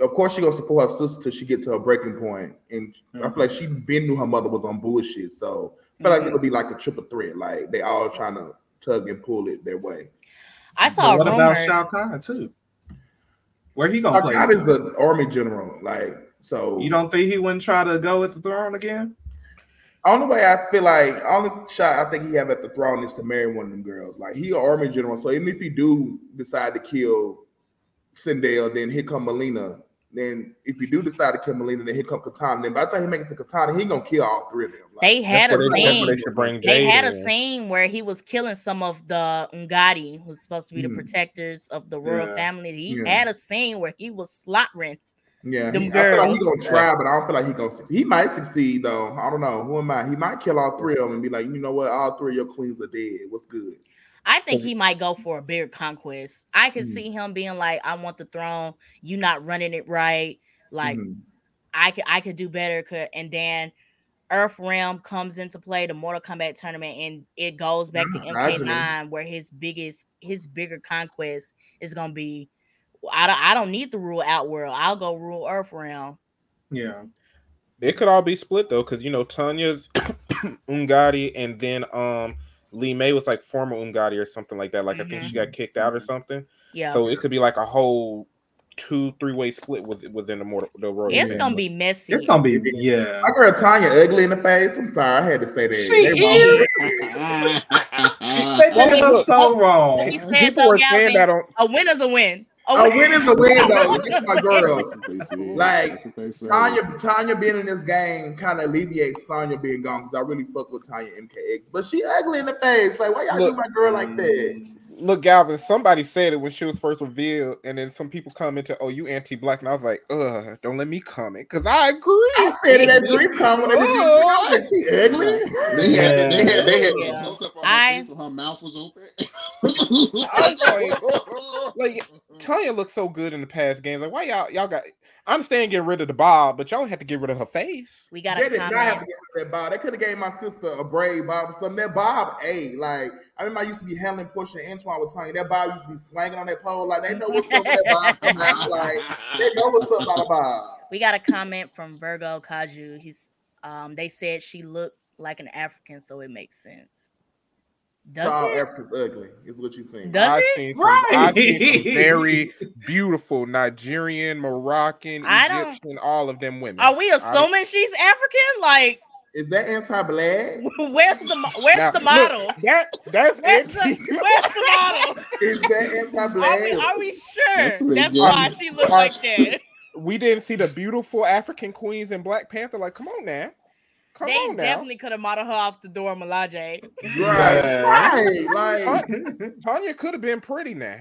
Of course, she gonna support her sister till she get to her breaking point. point, and I feel like she been knew her mother was on bullshit. So I feel like Mhm. it'll be like a triple threat, like they all trying to tug and pull it their way. i saw But what rumor about Shao Kahn too? Where he gonna play? God is an army general, like so. You don't think he wouldn't try to go at the throne again? Only way I feel like only shot I think he have at the throne is to marry one of them girls. Like he an army general, so even if he do decide to kill Sindel, then here come Mileena. Then if you do decide to kill Mileena, then here come Kitana. Then by the time he make it to Kitana, he gonna kill all three of them. Like, they had a That's where they- that's where scene they bring they Jade had a scene where he was killing some of the Umgadi, who's supposed to be the Mhm. protectors of the royal Yeah. family. He Yeah. had a scene where he was slaughtering. Yeah, he, I feel like he gonna try, but I don't feel like he gonna succeed. He might succeed though. I don't know. Who am I? He might kill all three of them and be like, you know what? All three of your queens are dead. What's good? I think he might go for a bigger conquest. I could Mhm. see him being like, "I want the throne. You not running it right. Like Mhm. I could, I could do better." co- And then Earth Realm comes into play, the Mortal Kombat tournament, and it goes back to Misogyny. MK9, where his biggest, his bigger conquest is gonna be. I don't, I don't need to rule Outworld. I'll go rule Earth Realm. Yeah. It could all be split though, because you know Tanya's Umgadi, and then um Li Mei was like former Umgadi or something like that. Like I think she got kicked out or something. Yeah, So it could be like a whole two, three way split with, within the mortal the royal. it's family. gonna be messy. It's gonna be yeah. My girl Tanya ugly in the face. I'm sorry, I had to say that. She They is. They They did Well, us so wrong. People though, were saying that on a win is a win. A A win is a win, though. That's my girl. Like, Tanya. Tanya, Tanya being in this game kind of alleviates Tanya being gone because I really fuck with Tanya MKX. But she ugly in the face. Like, why y'all do my girl like that? Mm. look, Galvin, somebody said it when she was first revealed, and then some people commented, Oh, you anti-black, and I was like, ugh, don't let me comment because I agree. I said it at DreamCon when they was I was like, she ugly. They had, they had, they had Yeah. close up on I- her face when her mouth was open. Like Tanya looked so good in the past games. Like, why y'all y'all got I understand getting rid of the bob, but y'all have to get rid of her face. We got They a did not have to get rid of that bob. They could have gave my sister a braid bob or something. That bob, a like I remember I used to be handling Portia and Antoine with Tanya. That bob used to be swinging on that pole. Like they know what's up with that bob. Come out. Like they know what's up about a bob. We got a comment from Virgo Kaju. He's um they said she looked like an African, so it makes sense. Does All it? Africans ugly, is what you think. Does I've it? seen some, I've seen some very beautiful Nigerian, Moroccan, I don't- Egyptian, all of them women. Are we assuming she's African? Like, Is that anti-black? where's the where's Now, the look, model? that that's Where's the, where's the model? Is that anti-black? are we sure? That's That's, why she looks like that. we didn't see the beautiful African queens in Black Panther. Like, come on now. Come they definitely could have modeled her off the Dora Milaje. Right, right. Like Tanya, Tanya could have been pretty now.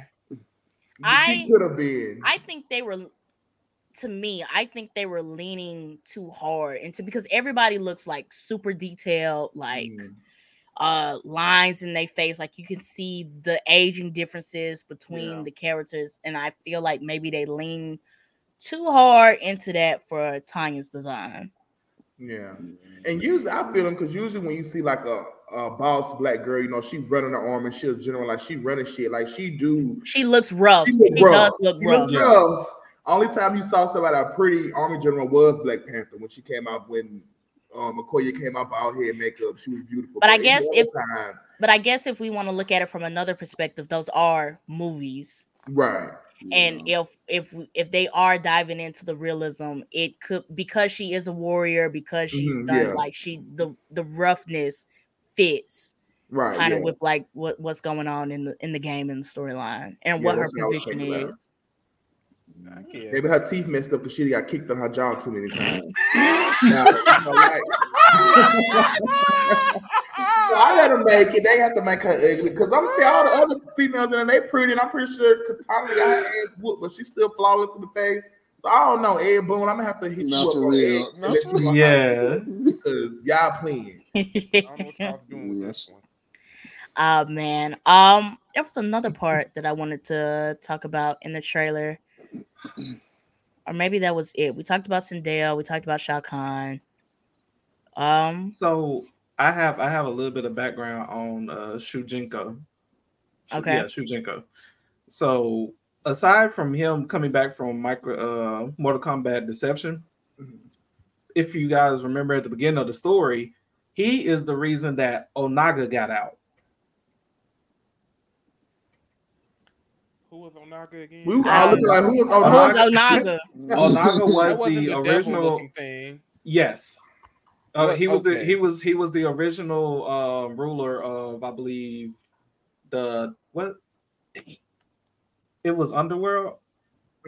I- she could have been. I think they were to me, I think they were leaning too hard into because everybody looks like super detailed, like Mm. uh lines in their face like you can see the aging differences between Yeah. the characters and i feel like maybe they lean too hard into that for tanya's design Yeah. And usually I feel them because usually when you see like a, a boss black girl, you know, she running her arm and she'll general like she running shit. Like she do she looks rough she she, rough. does look She rough look rough. Only time you saw somebody a pretty army general was Black Panther when she came out when um Okoye came out bald head makeup. She was beautiful. But I guess if- time, but i guess if we want to look at it from another perspective those are movies right. And if if if they are diving into the realism it could because she is a warrior because she's Mhm, done yeah. like she the the roughness fits Right. kind yeah. of with like what what's going on in the in the game and the storyline and Yeah, what her that's what I was position thinking is Maybe her teeth messed up because she got kicked on her jaw too many times. Now, you know, like- So I let her make it. They have to make her ugly because I'm saying all the other females in there, they pretty, and I'm pretty sure Kitana got her ass whooped, but she's still flawless in the face. So I don't know, Ed Boon. I'm gonna have to hit Not you up on real. Ed and let you know Yeah. to do it, because y'all playing. I don't know what y'all's doing with this one. oh man um there was another part that i wanted to talk about in the trailer or maybe that was it we talked about Sindel, we talked about shao Kahn. um So I have I have a little bit of background on uh Shujinko. Okay. Yeah, Shujinko. So aside from him coming back from micro uh Mortal Kombat Deception, Mhm. if you guys remember at the beginning of the story, he is the reason that Onaga got out. Who was Onaga again? We were Um, all looking like who was who's on Onaga? Onaga was the, the, original thing. Yes. Uh, he was the he was he was the original uh, ruler of I believe the what it was Underworld.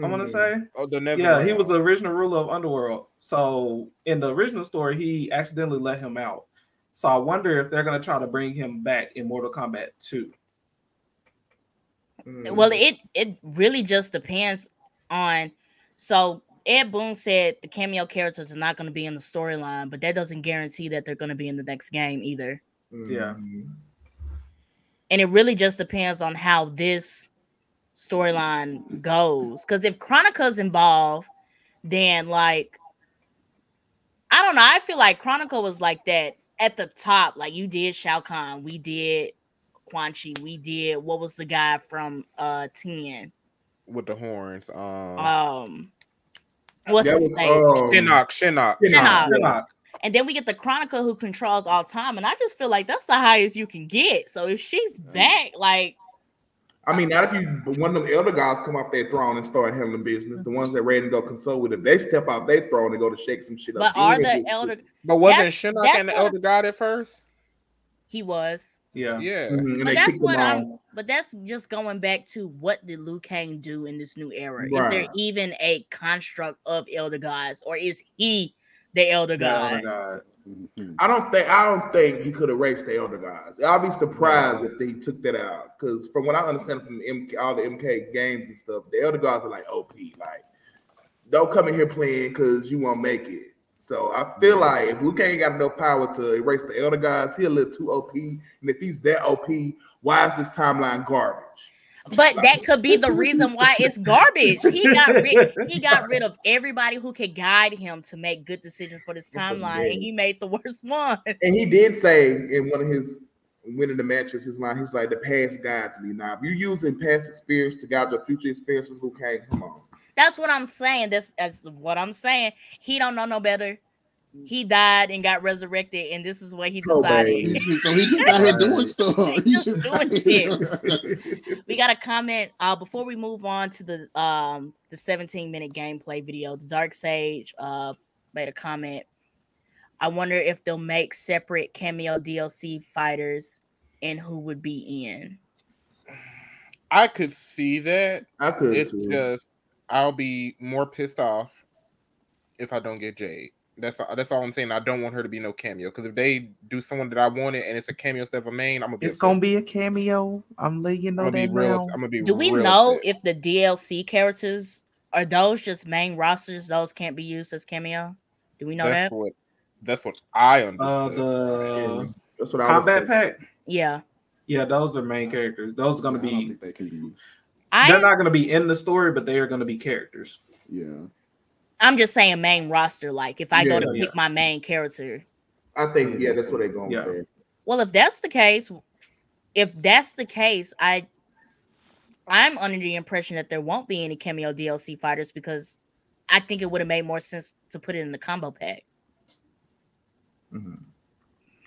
I want to Mhm. say Oh, the Nether yeah, he was the original ruler of Underworld. So in the original story, he accidentally let him out. So I wonder if they're gonna try to bring him back in Mortal Kombat 2. Mhm. Well, it it really just depends on. So Ed Boon said the cameo characters are not going to be in the storyline, but that doesn't guarantee that they're going to be in the next game either. yeah. Mhm. And it really just depends on how this storyline goes. Because if Kronika's involved, then like I don't know. I feel like Kronika was like that at the top. Like you did Shao Kahn, we did Quan Chi, we did what was the guy from uh 10? with the horns. Um, um what's That his was, face um, Shinnok, Shinnok. Shinnok. Shinnok. and then we get the Kronika who controls all time and i just feel like that's the highest you can get so if she's back like I mean, not if you one of them elder gods come off their throne and start handling business. The ones that ready to go consult with, if they step off their throne and go to shake some shit up. but are the elder But wasn't That's- Shinnok and the Elder God at first? He was Yeah. Yeah. Mhm, but that's what i'm but that's just going back to what did Liu Kang do in this new era is there even a construct of elder gods or is he the elder The god Elder God. Mhm. I don't think I don't think he could erase the elder gods. I'll be surprised if he took that out. Because from what I understand from MK, all the MK games and stuff, the elder gods are like OP. Like, don't come in here playing because you won't make it. So I feel like if Luke ain't got enough power to erase the elder gods, he a little too OP. And if he's that OP, why is this timeline garbage? but that could be the reason why it's garbage. He got rid he got rid of everybody who could guide him to make good decisions for this Yeah, timeline, and he made the worst one. And he did say in one of his winning the matches, his line, he's like, the past guides me. Now, if you're using past experience to guide your future experiences, Liu Kang, come on. That's what I'm saying. That's that's what I'm saying. He don't know no better. He died and got resurrected, and this is what he Oh, decided. baby. He- so he just out here doing stuff. He just just doing shit. we got a comment uh before we move on to the um the 17 minute gameplay video the dark sage uh made a comment i wonder if they'll make separate cameo dlc fighters and who would be in I could see that. I could It's too. just I'll be more pissed off if I don't get Jade. That's all, that's all I'm saying. I don't want her to be no cameo because if they do someone that I wanted and it's a cameo instead of a main, I'm gonna be. It's upset. gonna be a cameo. I'm letting you I'm gonna be that real. now. I'm gonna be. do we real know upset. if the dlc characters are those just main rosters those can't be used as cameo do we know that's that what that's what I Uh, the That's what I was Combat thinking. pack. Yeah. Yeah, those are main characters. Those are gonna I don't be. think that can be. I They're not gonna be in the story, but they are gonna be characters. Yeah. I'm just saying main roster. Like if I Yeah, go to yeah. pick my main character. I think yeah, that's what they're going Yeah. with. Well, if that's the case, if that's the case, I I'm under the impression that there won't be any cameo DLC fighters because I think it would have made more sense to put it in the combo pack. Mhm.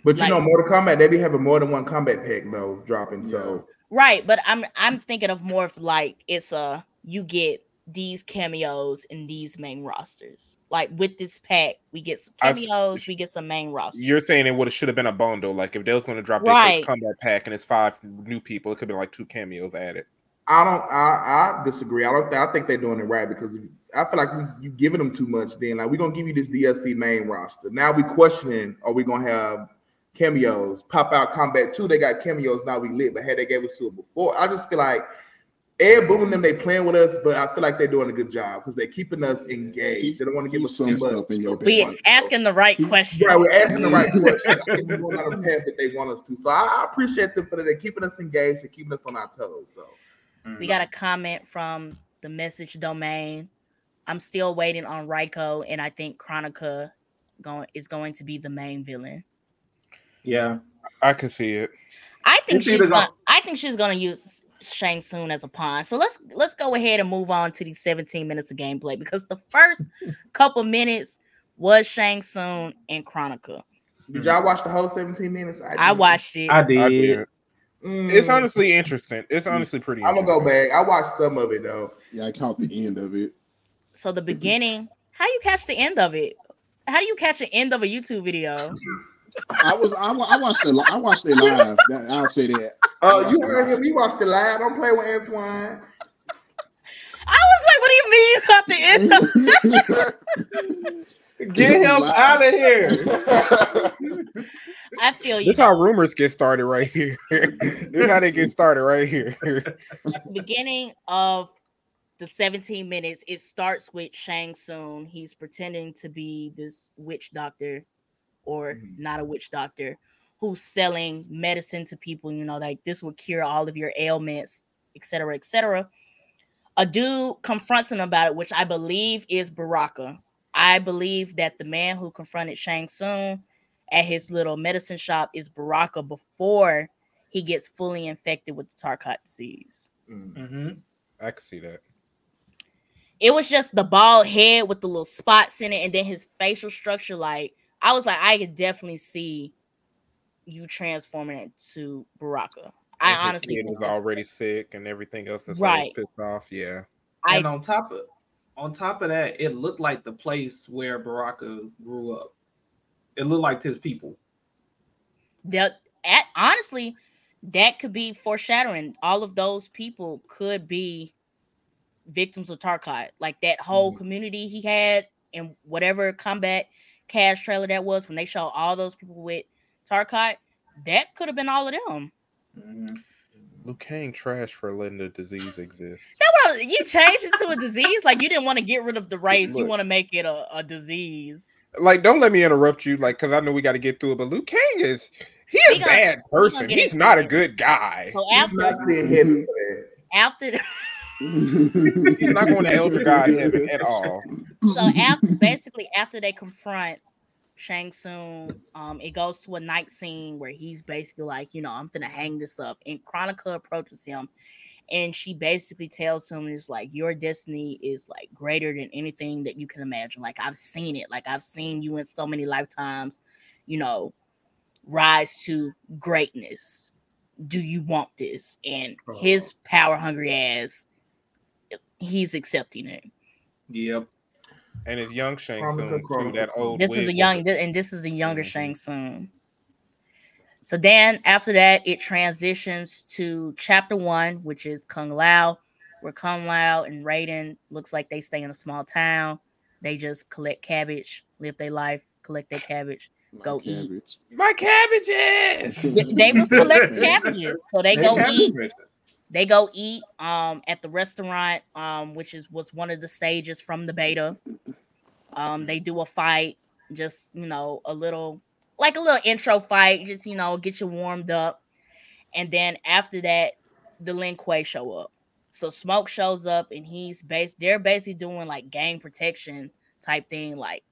But you Like- know, Mortal Kombat, they be having more than one combat pack though dropping. So Right, but I'm I'm thinking of more of like it's a you get these cameos in these main rosters. Like with this pack, we get some I- cameos, we get some main rosters. You're saying it would have should have been a bundle. Like if they was going to drop their Right. first combat pack and it's five new people, it could be like two cameos added. I don't. I, I disagree. I don't. I think they're doing it right because I feel like we, you giving them too much. Then like we're gonna give you this DLC main roster. Now we questioning are we gonna have cameos pop out combat two? They got cameos now. We lit, but had they gave us to it before, I just feel like. Air booming them, they playing with us, but I feel like they're doing a good job because they're keeping us engaged. They don't want to give us some too much. stuff in your back. we asking the right Keep- question. Right, we're asking the right mm. question. I we're going on the path that they want us to. So I, I appreciate them for that. They're keeping us engaged and keeping us on our toes. So We got a comment from the message domain. I'm still waiting on Reiko, and I think Kronika going is going to be the main villain. Yeah, I can see it. I think It's either she's go- gonna, I think she's gonna use Shang Tsung as a pawn. So let's let's go ahead and move on to these 17 minutes of gameplay because the first couple minutes was Shang Tsung and Kronika. did y'all watch the whole 17 minutes? I just- watched it. I I did. did. Mm, It's honestly interesting. It's honestly pretty. I'm gonna go back. I watched some of it though. Yeah, I caught the end of it. so the beginning, how you catch the end of it? How do you catch the end of a YouTube video? I was I, I watched it. li- I watched it live. That, I'll say that. Oh, you heard him? You watched it live. Don't play with Antoine. I was like, what do you mean you caught the end of Get him out of here. I feel you. This how rumors get started right here. this how they get started right here. the beginning of the 17 minutes, it starts with Shang Tsung. He's pretending to be this witch doctor or Mhm. not a witch doctor who's selling medicine to people, you know, like this will cure all of your ailments, etc. etc. A dude confronts him about it, which I believe is Baraka. I believe that the man who confronted Shang Tsung at his little medicine shop is Baraka before he gets fully infected with the Tarkat disease. Mm. hmm I can see that. it was just the bald head with the little spots in it, and then his facial structure. Like I was like, I could definitely see you transforming it to Baraka. I And his honestly kid was that's- already sick and everything else. That's right. Right. pissed off. Yeah. I and on top of on top of that, it looked like the place where Baraka grew up. It looked like his people. that at honestly that could be foreshadowing. All of those people could be victims of Tarkat. Like that whole Mhm. community he had and whatever combat cash trailer that was when they showed all those people with Tarkat, that could have been all of them. Mhm. Liu Kang trash for letting the disease exist. That what I was- you changed it to a disease. Like you didn't want to get rid of the race. You want to make it a, a disease. Like, don't let me interrupt you, like, because I know we got to get through it. But Liu Kang is he a gonna- bad person. get He's not a good guy. So He's after not seeing heaven for that. after He's not going to Elder God heaven at all. so after basically after they confront Shang Tsung, um, it goes to a night scene where he's basically like, you know, I'm gonna hang this up. And Kronika approaches him and she basically tells him it's like your destiny is like greater than anything that you can imagine. Like I've seen it, like I've seen you in so many lifetimes, you know, rise to greatness. Do you want this? And his power hungry ass, he's accepting it. Yep. And it's young Shang Kronika, Tsung too. That old. This is a young, with thi- and this is a younger Mhm. Shang Tsung. So then after that, it transitions to chapter one, which is Kung Lao, where Kung Lao and Raiden looks like they stay in a small town. They just collect cabbage, live their life, collect their cabbage. Go eat. My cabbages. They- They was collecting cabbages, so they They go have eat. They go eat um at the restaurant, um, which is was one of the stages from the beta. Um, they do a fight, just you know, a little like a little intro fight, just you know, get you warmed up. And then after that, the Lin Kuei show up. So Smoke shows up and he's based they're basically doing like gang protection type thing. Like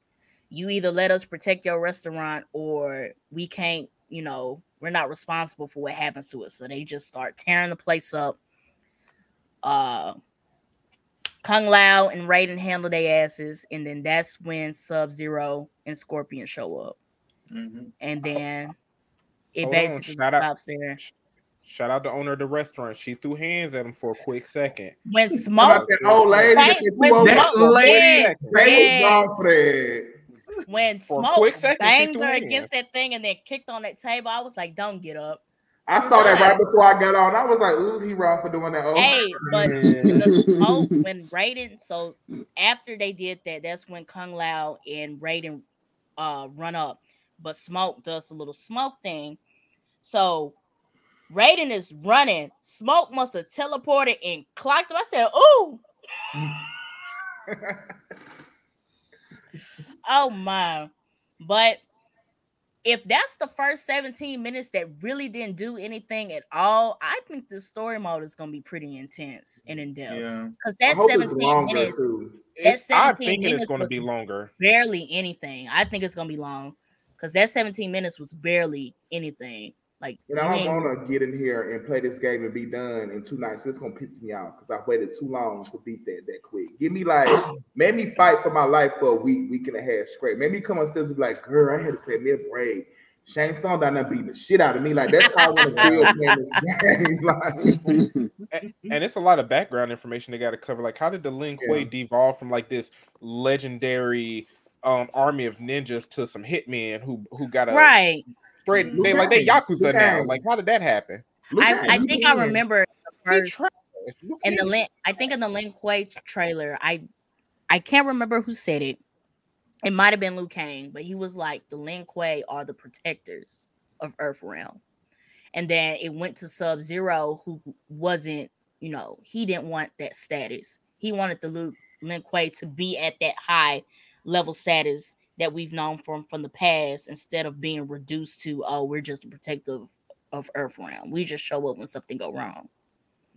you either let us protect your restaurant or we can't, you know, we're not responsible for what happens to us. So they just start tearing the place up. Uh Kung Lao and Raiden handle their asses, and then that's when Sub Zero and Scorpion show up. Mhm. And then it Hold basically shout out- stops there. Shout out the owner of the restaurant. She threw hands at him for a quick second. When How Smoke that old lady? Right, when two old That Smoke- lady- yeah, They yeah. Was wrong for that. when Smoke second, banged her against that thing and then kicked on that table, I was like, "Don't get up." I saw that right before I got on. I was like, "Ooh, he wrong for doing that." Oh, Hey, but the Smoke when Raiden, so after they did that, that's when Kung Lao and Raiden uh run up, but Smoke does a little smoke thing. So Raiden is running. Smoke must have teleported and clocked him. I said, "Ooh, oh my!" But if that's the first 17 minutes that really didn't do anything at all, I think the story mode is gonna be pretty intense and in depth. Yeah. Because I that 17 minutes too. It's, I'm 17 thinking it's going to be longer. barely anything. I think it's gonna be long because that 17 minutes was barely anything. Like And I you don't want to get in here and play this game and be done in two nights. It's gonna piss me off because I waited too long to beat that that quick. Give me like, made me fight for my life for a week, week and a half straight. Made me come upstairs and be like, "Girl, I had to say me a break." Shang Tsung down there beating the shit out of me. Like that's how I want to feel playing this game. Like, and, and it's a lot of background information they got to cover. Like, how did the Lin Kuei Yeah. devolve from like this legendary um army of ninjas to some hitmen who who got a right. Straight? Liu They like they Kang. yakuza now. Like, how did that happen? I, I think I remember the first in the Lin, I think in the Lin Kuei trailer, I I can't remember who said it. It might have been Liu Kang, but he was like the Lin Kuei are the protectors of Earth Realm. And then it went to Sub Zero, who wasn't, you know, he didn't want that status. He wanted the Lu- Lin Kuei to be at that high level status that we've known from from the past, instead of being reduced to, oh, we're just a protective of Earth Realm. We just show up when something go wrong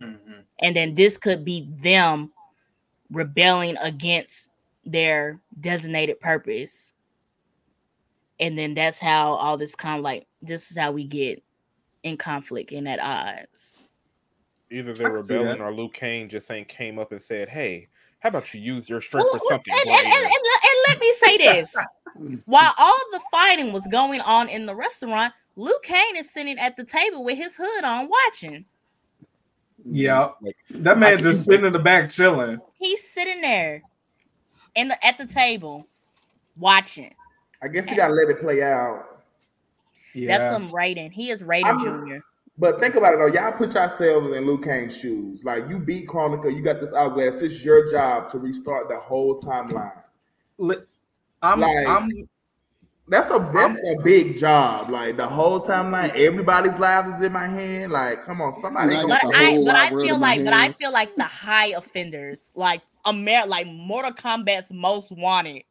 Mhm. and then this could be them rebelling against their designated purpose and then that's how all this kind of like this is how we get in conflict and at odds Either they're I can see rebelling or Liu Kang just ain't came up and said, "Hey, how about you use your strength Well, for something and, and, and, and, and let me say this while all the fighting was going on in the restaurant Liu Kang is sitting at the table with his hood on watching Yeah. That I man can- just sitting in the back chilling. he's sitting there in the at the table watching I guess you gotta let it play out. Yeah. That's some Raiden. He is Raiden I'm- Jr. But think about it though, y'all put yourselves in Liu Kang's shoes. Like you beat Kronika, you got this hourglass. It's your job to restart the whole timeline. I'm, Like- I'm That's a that's a big job. Like the whole timeline, everybody's lives is in my hand. Like, come on, somebody. I But I but I feel like but I feel like the high offenders, like Amer like Mortal Kombat's most wanted,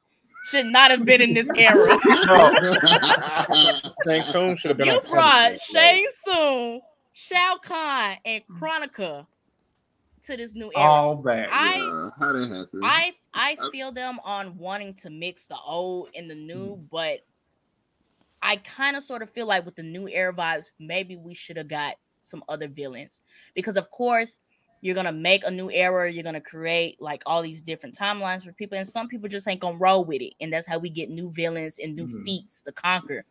should not have been in this era. Shang Tsung should have been you brought punishment, Shang Tsung, Shao Kahn, and Kronika to this new era. all back. I- Yeah, how that happened? I I feel them on wanting to mix the old and the new, mm. but I kind of sort of feel like with the new era vibes, maybe we should have got some other villains because of course you're gonna make a new era, you're gonna create like all these different timelines for people, and some people just ain't gonna roll with it, and that's how we get new villains and new Mhm. feats to conquer.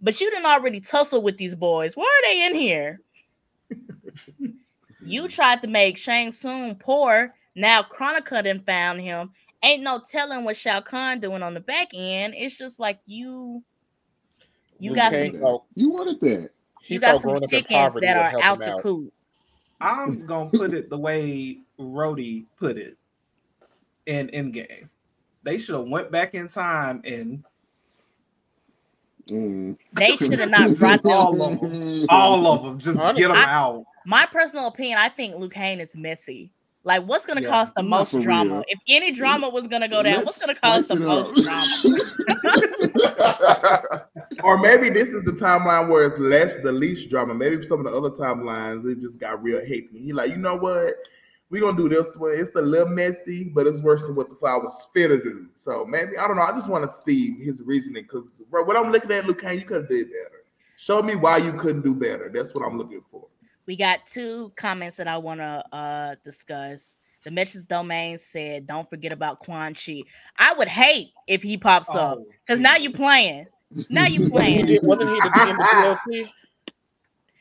But you didn't already tussle with these boys. Why are they in here? you tried to make Shang Tsung poor. Now Kronika done found him. Ain't no telling what Shao Kahn doing on the back end. It's just like you, you Liu got some, you wanted that. he you got some growing up in chickens that are out the coop. I'm gonna put it the way Rhodey put it in Endgame. They should have went back in time and Mm. They should have not brought them. all of them, all of them, just Honestly, get them I- out. My personal opinion, I think Liu Kang is messy. Like, what's gonna Yeah. cause the most drama? real. If any drama was gonna go down, what's Let's gonna cause the spice most drama? or maybe this is the timeline where it's less the least drama. Maybe some of the other timelines it just got real hectic. He like, you know what? We're gonna do this one. It's a little messy, but it's worse than what the file was finna do. So maybe I don't know. I just want to see his reasoning because what I'm looking at, Liu Kang, you could have did better. Show me why you couldn't do better. That's what I'm looking for. We got two comments that I want to uh discuss. The Message Domain said, "Don't forget about Quan Chi." I would hate if he pops up Oh, because now you playing. Now you playing. Wasn't he- the DLC?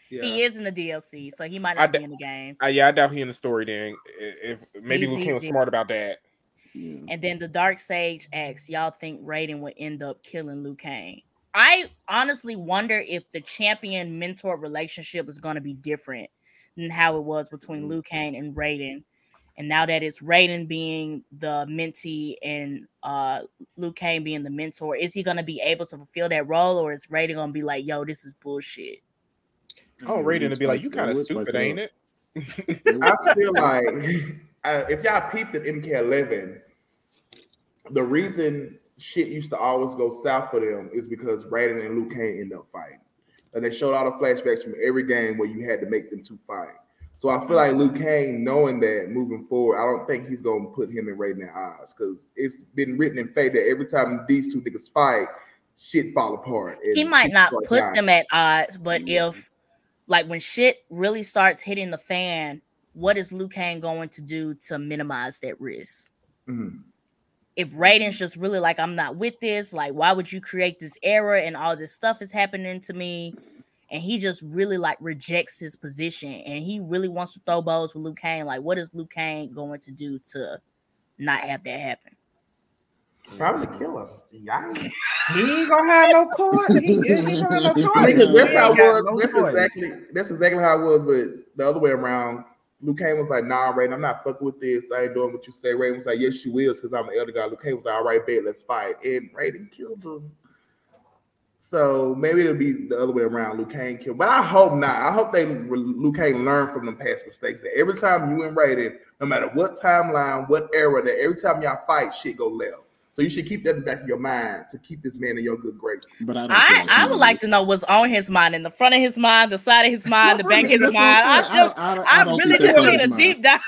Yeah. He is in the DLC, so he might not d- be in the game. Uh, yeah, I doubt he in the story. Then I- if maybe He's- Luke was smart about that. And then the Dark Sage asks, "Y'all think Raiden would end up killing Liu Kang?" I honestly wonder if the champion mentor relationship is going to be different than how it was between Liu Kang and Raiden. And now that it's Raiden being the mentee and uh Liu Kang being the mentor, is he going to be able to fulfill that role, or is Raiden going to be like, "Yo, this is bullshit"? Oh, Raiden to be like, you kind of stupid, ain't it? I feel like uh, if y'all peeped at MK11, the reason shit used to always go south for them is because Raiden and Liu Kang end up fighting. And they showed all the flashbacks from every game where you had to make them two fight. So I feel like Liu Kang, knowing that moving forward, I don't think he's gonna put him and Raiden at odds because it's been written in fate that every time these two niggas fight, shit fall apart. he might not put them at odds, but if like when shit really starts hitting the fan, what is Liu Kang going to do to minimize that risk? Mhm. If Raiden's just really like, I'm not with this, like, why would you create this error and all this stuff is happening to me? And he just really like rejects his position and he really wants to throw bows with Liu Kang. Like, what is Liu Kang going to do to not have that happen? Probably kill him. Yeah. He ain't gonna have no court. He, he ain't gonna have no choice. I that's how it was. no that's choice. exactly that's exactly how it was. But the other way around, Liu Kang was like, "Nah, Raiden, I'm not fucking with this. I ain't doing what you say." Raiden was like, "Yes, you will, because I'm the elder guy." Liu Kang was like, "All right, bet, let's fight." And Raiden killed him. So maybe it'll be the other way around. Liu Kang killed, but I hope not. I hope they Liu Kang learned from them past mistakes. That every time you and Raiden, no matter what timeline, what era, that every time y'all fight, shit go left. So you should keep that in the back of your mind to keep this man in your good grace. But I, don't I, think I would like to know what's on his mind, in the front of his mind, the side of his mind, the back of his mind. I'm I saying. just, I, don't- I, I don't really just need a mind. deep dive.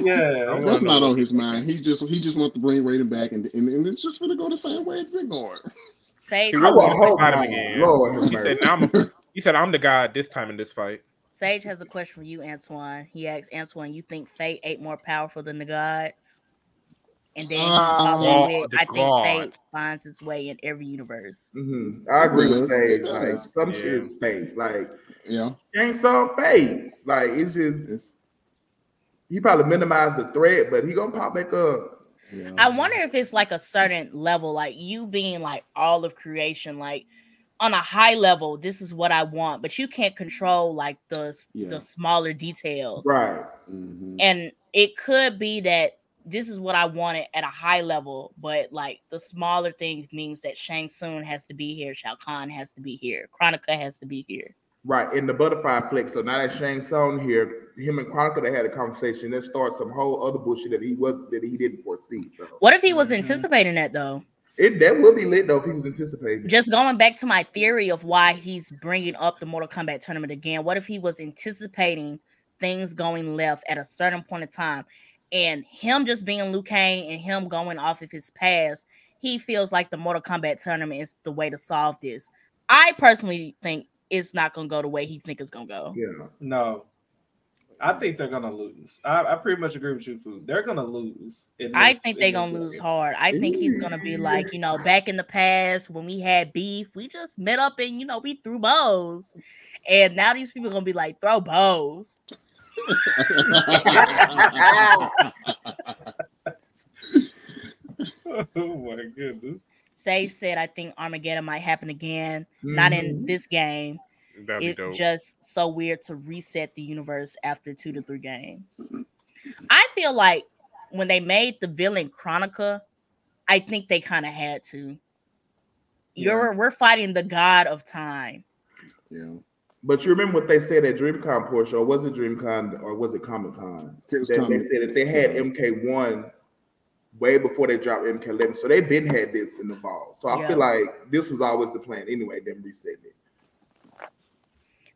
Yeah. That's not on his mind. He just he just wants to bring Raiden back, and, and, and it's just gonna go the same way it's been going. Sage, He I really will wanted to hope fight him not. again. Lord have He said, "Now I'm." A, he said, "I'm the god this time in this fight." Sage has a question for you, Antoine. He asks Antoine, "You think Fate ain't more powerful than the gods?" And then he followed Oh, with, the "I think Fate finds its way in every universe." Mhm. I agree with It does. Sage. It Like some Yeah. shit is fake. Like Yeah, Shang Tsung fake. Like it's just he probably minimized the threat, but he gonna pop back up. yeah. I wonder if it's like a certain level, like you being like all of creation, like on a high level, this is what I want, but you can't control like the Yeah. the smaller details. Right. Mhm. And it could be that this is what I wanted at a high level, but like the smaller things means that Shang Tsung has to be here, Shao Kahn has to be here, Kronika has to be here. Right. In the butterfly flick. So now that Shang Tsung here, him and Kronika they had a conversation that starts some whole other bullshit that he was that he didn't foresee. So What if he was Mhm. anticipating that though? it that would be lit though if he was anticipating. Just going back to my theory of why he's bringing up the Mortal Kombat tournament again. What if he was anticipating things going left at a certain point in time, and him just being Liu Kang and him going off of his past, he feels like the Mortal Kombat tournament is the way to solve this. I personally think it's not gonna go the way he think it's gonna go. yeah. No. I think they're gonna lose. I, I pretty much agree with you, Food. They're gonna lose. in I think they're gonna way. lose hard. I think he's gonna be like, you know, back in the past when we had beef, we just met up and you know we threw bows, and now these people are gonna be like, throw bows. oh my goodness. Sage said, I think Armageddon might happen again, not in Mhm. this game. That'd be It's dope. just so weird to reset the universe after two to three games. I feel like when they made the villain Kronika, I think they kind of had to. You're we're fighting the god of time. yeah. But you remember what they said at DreamCon Porsche, or was it DreamCon or was it Comic Con? It was That they said that they had MK1 way before they dropped MK11. So they've been had this in the fall. So I Yeah. feel like this was always the plan anyway, them resetting it.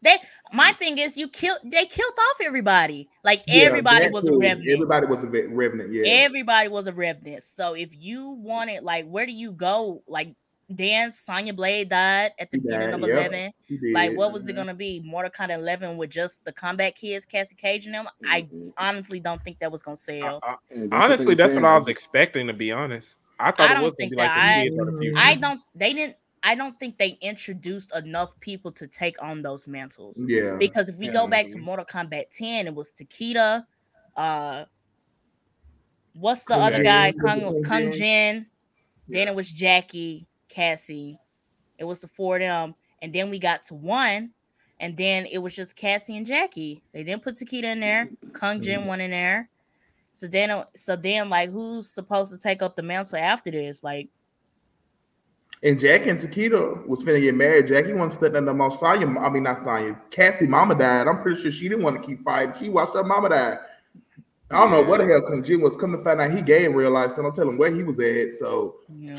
They my thing is you killed they killed off everybody. Like Yeah, everybody that was a revenant. Everybody was a revenant, yeah. Everybody was a revenant. So if you wanted, like, where do you go? Like, Dan Sonya Blade died at the He beginning died, of yep. 11. He. Like, what was it Mhm. gonna be? Mortal Kombat 11 with just the combat kids, Cassie Cage and them? I Mhm. honestly don't think that was gonna sell. I- I- that's honestly, were that's saying what I was was- expecting. To be honest, I thought I it was gonna be like that the kids I- I don't. They didn't. I don't think they introduced enough people to take on those mantles. Yeah. Because if we go back to. Mortal Kombat 10, it was Takeda. Uh, what's the Kung other Jin. guy? Kung Kung Kung Jin. Jin. Then it was Jacqui, Cassie. It was the four of them, and then we got to one, and then it was just Cassie and Jacqui. They didn't put Takeda in there. Kung Jin one in there. So then, uh, so then, like, who's supposed to take up the mantle after this? Like, And Jacqui and Takeda was finna get married. Jacqui wasn't studying under more Sonya. I mean, not Sonya. Cassie mama died. I'm pretty sure she didn't want to keep fighting. She watched her mama die. I don't know what the hell Kung Jin was. Come to find out he gay in real life, so don't tell him where he was at. So know,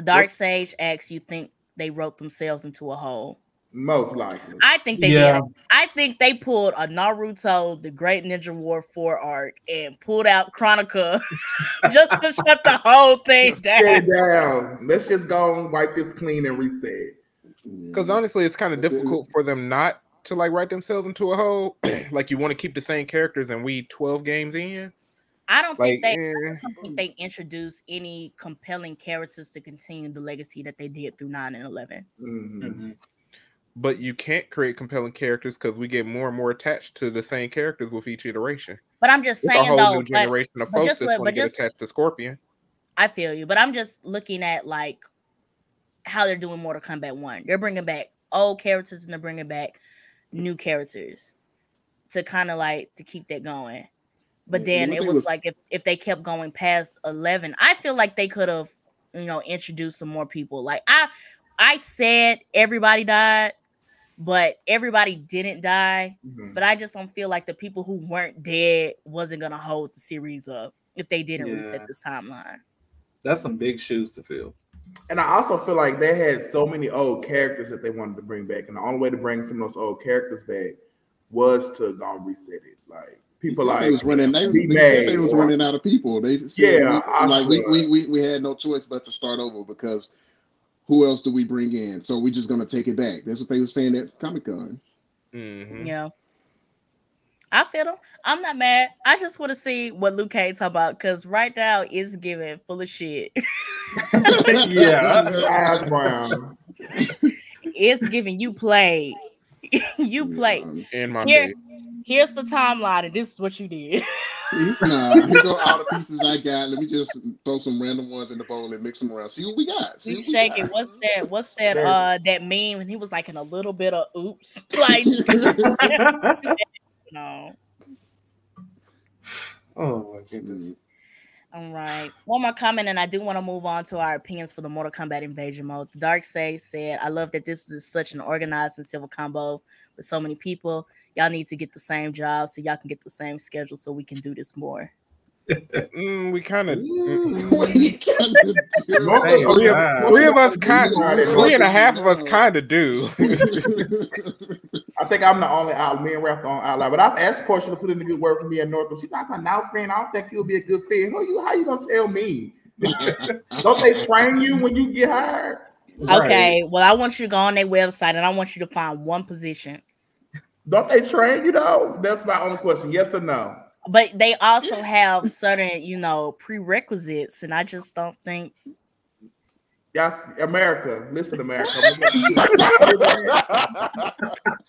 the Dark Sage asks, "You think they wrote themselves into a hole?" most likely. I think they Yeah. did. I think they pulled a Naruto, the Great Ninja War 4 arc, and pulled out Kronika just to shut the whole thing down. down. Let's just go and wipe this clean and reset. Because honestly, it's kind of mm-hmm. difficult for them not to like write themselves into a hole. like you want to keep the same characters, and we twelve games in. I don't Like, think they eh. I don't think they introduced any compelling characters to continue the legacy that they did through 9 and 11. Mhm. Mhm. but you can't create compelling characters because we get more and more attached to the same characters with each iteration. But I'm just It's a saying whole though, new but generation of folks just that's let- going but to get attached to Scorpion. I feel you, but I'm just looking at like how they're doing Mortal Kombat 1. They're bringing back old characters and they're bringing back new characters to kind of like to keep that going. But then it was, was- like if if they kept going past 11, I feel like they could have you know introduced some more people. Like I I said everybody died, but everybody didn't die. Mhm. But I just don't feel like the people who weren't dead wasn't gonna hold the series up if they didn't Yeah. reset this timeline. That's some big shoes to fill. And I also feel like they had so many old characters that they wanted to bring back, and the only way to bring some of those old characters back was to go and reset it. Like people They said like they was running. They, was, they said they mad, was or- running out of people. They said, Yeah, I like we, we we we had no choice but to start over because who else do we bring in? So we're just gonna take it back. That's what they were saying at Comic Con. Mhm. Yeah. I feel them. I'm not mad. I just want to see what Luke Cage talk about because right now it's giving full of shit. yeah. Ash Brown. it's giving you play. you play. In my Here, day. Here's the timeline, and this is what you did. nah, here go all the pieces I got. Let me just throw some random ones in the bowl and mix them around. See what we got. See He's what we shaking. got. What's that? What's that? Uh, that meme, and he was like in a little bit of oops, like no. oh my goodness. All right. One more comment, and I do want to move on to our opinions for the Mortal Kombat Invasion mode. Dark Sage said, I love that this is such an organized and civil combo with so many people. Y'all need to get the same job so y'all can get the same schedule so we can do this more. Mm, we kind of. What you gotta do? Hey, Three of, wow. three of us kind, three and a half of us kind of do. I think I'm the only out. Me and Ralph the only outlier. But I've asked Portia to put in a good word for me at Northam. She's like, now friend, I don't think you'll be a good fit. Who you? How you gonna tell me? Don't they train you when you get hired? Okay. Well, I want you to go on their website and I want you to find one position. Don't they train you though? That's my only question. Yes or no? But they also have certain, you know, prerequisites, and I just don't think Yes, America. Listen, America.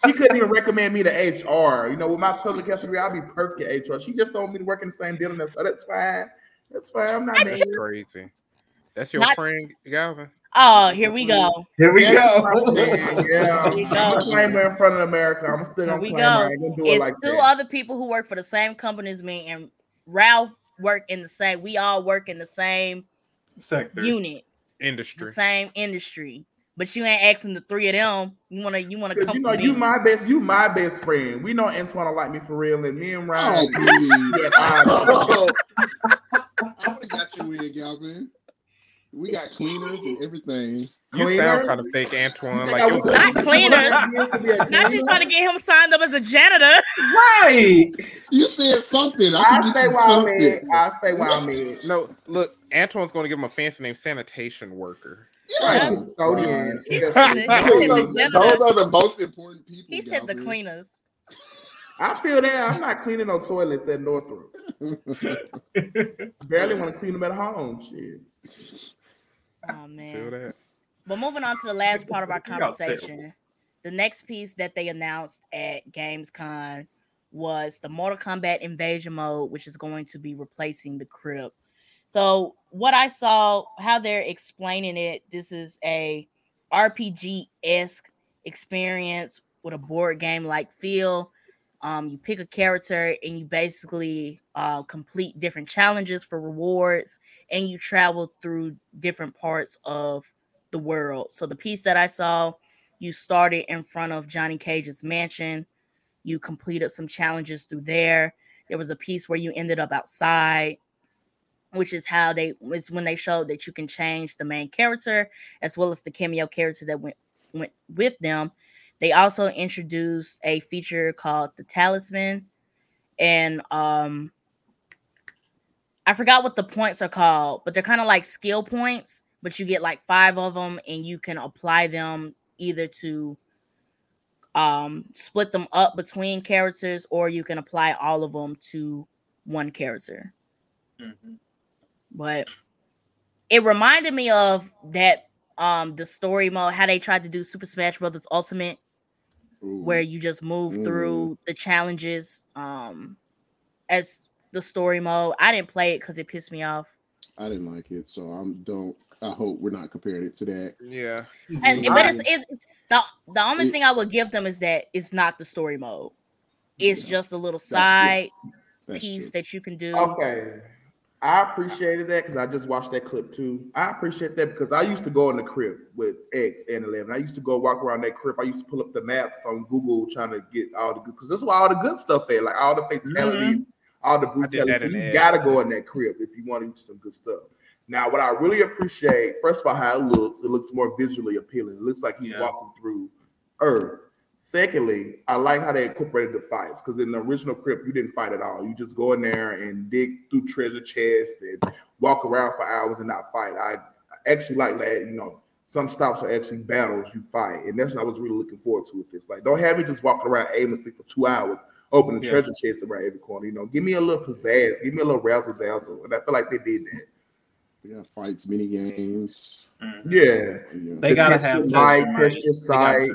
she couldn't even recommend me to HR. You know, with my public health degree, I'll be perfect at HR. She just told me to work in the same building. So that's fine. That's fine. I'm not That's crazy. That's your Not- friend, Galvin. Oh, here we go. Here we Yeah, go. yeah. Here we I'm a go. claimer in front of America. I'm still Here gonna we claim go. I ain't gonna it It's like two that. other people who work for the same company as me, and Ralph work in the same. We all work in the same Sector. unit, industry, the Industry. same industry. but you ain't asking the three of them. You wanna you wanna come you know you my best, you my best friend. We know Antoine don't like me for real, and me and Oh, Ryan. please. yeah, I- I would have got you in, Galvin. We got cleaners and everything. You Cleaner? sound kind of fake, Antoine. Think Like was- was Not cleaner. Used to be a Not just cleaner. trying to get him signed up as a janitor. Right. You said something. I I can stay get you where I'm something. at. I stay where I'm at. no. Look, Antoine's going to give him a fancy name, sanitation worker. Yeah. Right, custodian. He Yeah, said shit. it. Those, said are, the those are the most important people. He said the Galvin. cleaners. I feel that I'm not cleaning no toilets at Northrop. Barely want to clean them at home. Shit. Oh Feel man. that? But moving on to the last part of our conversation, the next piece that they announced at Gamescom was the Mortal Kombat Invasion mode, which is going to be replacing the Crypt. So, what I saw, how they're explaining it, this is a RPG esque experience with a board game like feel. Um, you pick a character and you basically uh, complete different challenges for rewards, and you travel through different parts of the world. So the piece that I saw, you started in front of Johnny Cage's mansion. You completed some challenges through there. There was a piece where you ended up outside, which is how they was when they showed that you can change the main character as well as the cameo character that went went with them. They also introduced a feature called the talisman, and um, I forgot what the points are called, but they're kind of like skill points. But you get like five of them, and you can apply them either to um split them up between characters, or you can apply all of them to one character. Mhm. But it reminded me of that um the story mode, how they tried to do Super Smash Brothers Ultimate, Ooh. where you just move Mm. through the challenges um as the story mode. I didn't play it because it pissed me off. I didn't like it, so I'm don't. I hope we're not comparing it to that. Yeah. And, but it's, it's it's- the the only It- thing I would give them is that it's not the story mode. It's Yeah. just a little side piece true. that you can do. Okay. I appreciated that because I just watched that clip too. I appreciate that because I used to go in the crib with X and Eleven. I used to go walk around that crib. I used to pull up the maps on Google trying to get all the good because that's where all the good stuff at, like all the fatalities, all the Mm-hmm. Did that brutalities. You gotta go in that crib if you want to do some good stuff. Now, what I really appreciate, first of all, how it looks, it looks more visually appealing. It looks like he's Yeah. walking through Earth. Secondly, I like how they incorporated the fights because in the original Crypt, you didn't fight at all. You just go in there and dig through treasure chests and walk around for hours and not fight. I actually like that. You know, some stops are actually battles you fight, and that's what I was really looking forward to with this. Like, don't have me just walking around aimlessly for two hours, opening Yeah. treasure chests around every corner. You know, give me a little pizzazz, give me a little razzle dazzle, and I feel like they did that. We got fights, mini games. Mhm. Yeah, Yeah. They The gotta have your test might, test your got sight.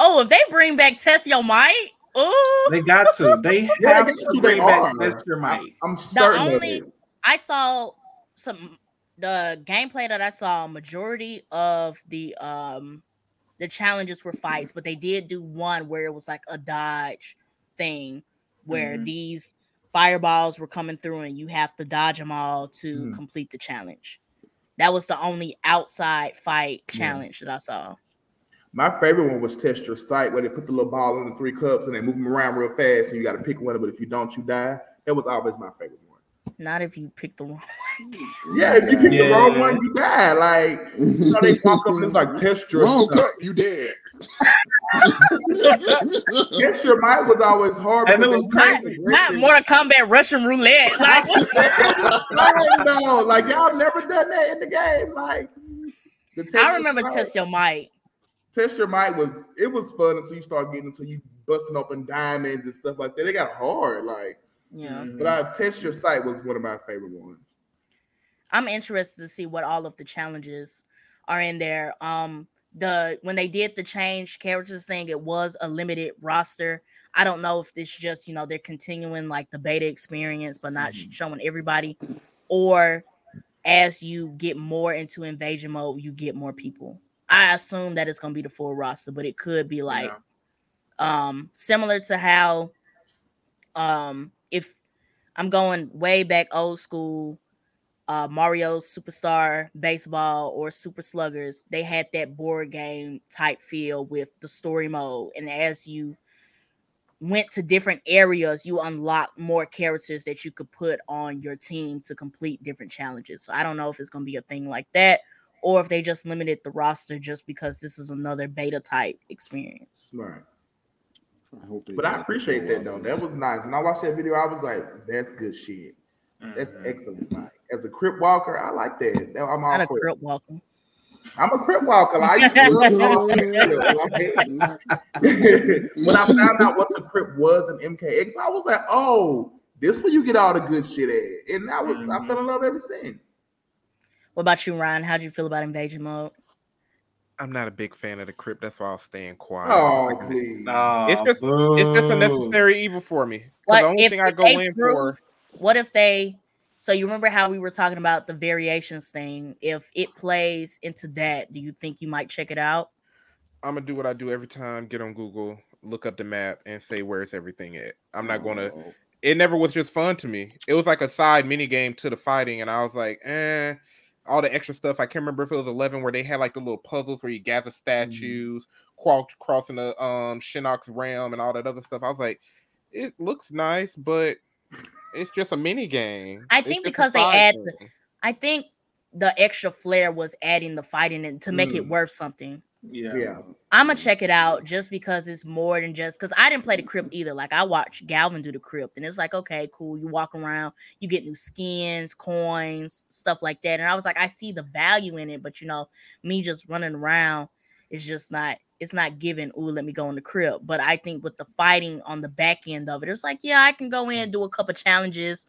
To. Oh, if they bring back Test Your Might, oh, They got to. They have they to bring back are. test your might. I'm certain only- of it. I saw some the gameplay that I saw. Majority of the um the challenges were fights, but they did do one where it was like a dodge thing, where Mhm. these fireballs were coming through and you have to dodge them all to Mhm. complete the challenge. That was the only outside fight Yeah. challenge that I saw. My favorite one was test your sight, where they put the little ball in the three cups and they move them around real fast, and you got to pick one. But if you don't, you die. That was always my favorite one. Not if you pick the one. Yeah, if you pick the wrong one, you die. Like you know, they walk up and it's like test your Wrong sight. cut, you dead. Test your might was always hard. And it was they crazy. to Not Mortal Kombat Russian roulette. Like it. no, like y'all never done that in the game. Like the test I your remember Test Your Might. Test your might was it was fun until you start getting until you busting open diamonds and stuff like that. It got hard, like. Yeah. Mhm. But I test your sight was one of my favorite ones. I'm interested to see what all of the challenges are in there. Um, the when they did the change characters thing, it was a limited roster. I don't know if this just you know they're continuing like the beta experience, but not sh- showing everybody, or as you get more into invasion mode, you get more people. I assume that it's gonna be the full roster, but it could be like Yeah. um similar to how um if I'm going way back old school uh, Mario Superstar Baseball or Super Sluggers, they had that board game type feel with the story mode. And as you went to different areas, you unlock more characters that you could put on your team to complete different challenges. So I don't know if it's going to be a thing like that or if they just limited the roster just because this is another beta type experience. Right. I hope they But I appreciate that though. That was nice. When I watched that video, I was like, "That's good shit. That's Mhm. excellent." Like as a crip walker, I like that. That- I'm all Not a for crip walker. I'm a crip walker. Like, I used to love it. Like, when I found out what the crip was in MKX, I was like, "Oh, this where you get all the good shit at." And I was, I Mhm. fell in love ever since. What about you, Ryan? How'd you feel about invasion mode? I'm not a big fan of the crypt. That's why I'll stay quiet. Oh, Like, please. Nah, It's just- It's just a necessary evil for me. What the only if- thing I go in prove- for. What if they? So you remember how we were talking about the variations thing? If it plays into that, do you think you might check it out? I'm gonna do what I do every time. Get on Google, look up the map, and say where's everything at. I'm not gonna. Oh, It never was just fun to me. It was like a side mini game to the fighting, and I was like, eh. All the extra stuff. I can't remember if it was 11 where they had like the little puzzles where you gather statues, crawl, crossing the um Shinnok's realm, and all that other stuff. I was like, it looks nice, but it's just a mini game. I think just because they side add the- I think the extra flair was adding the fighting and to make it Mm. worth something. Yeah. Yeah. I'm gonna check it out just because it's more than just because I didn't play the crypt either. Like I watched Galvin do the crypt, and it's like, okay, cool. You walk around, you get new skins, coins, stuff like that. And I was like, I see the value in it, but you know, me just running around is just not. It's not giving. Ooh, let me go in the crypt. But I think with the fighting on the back end of it, it's like, yeah, I can go in, do a couple challenges,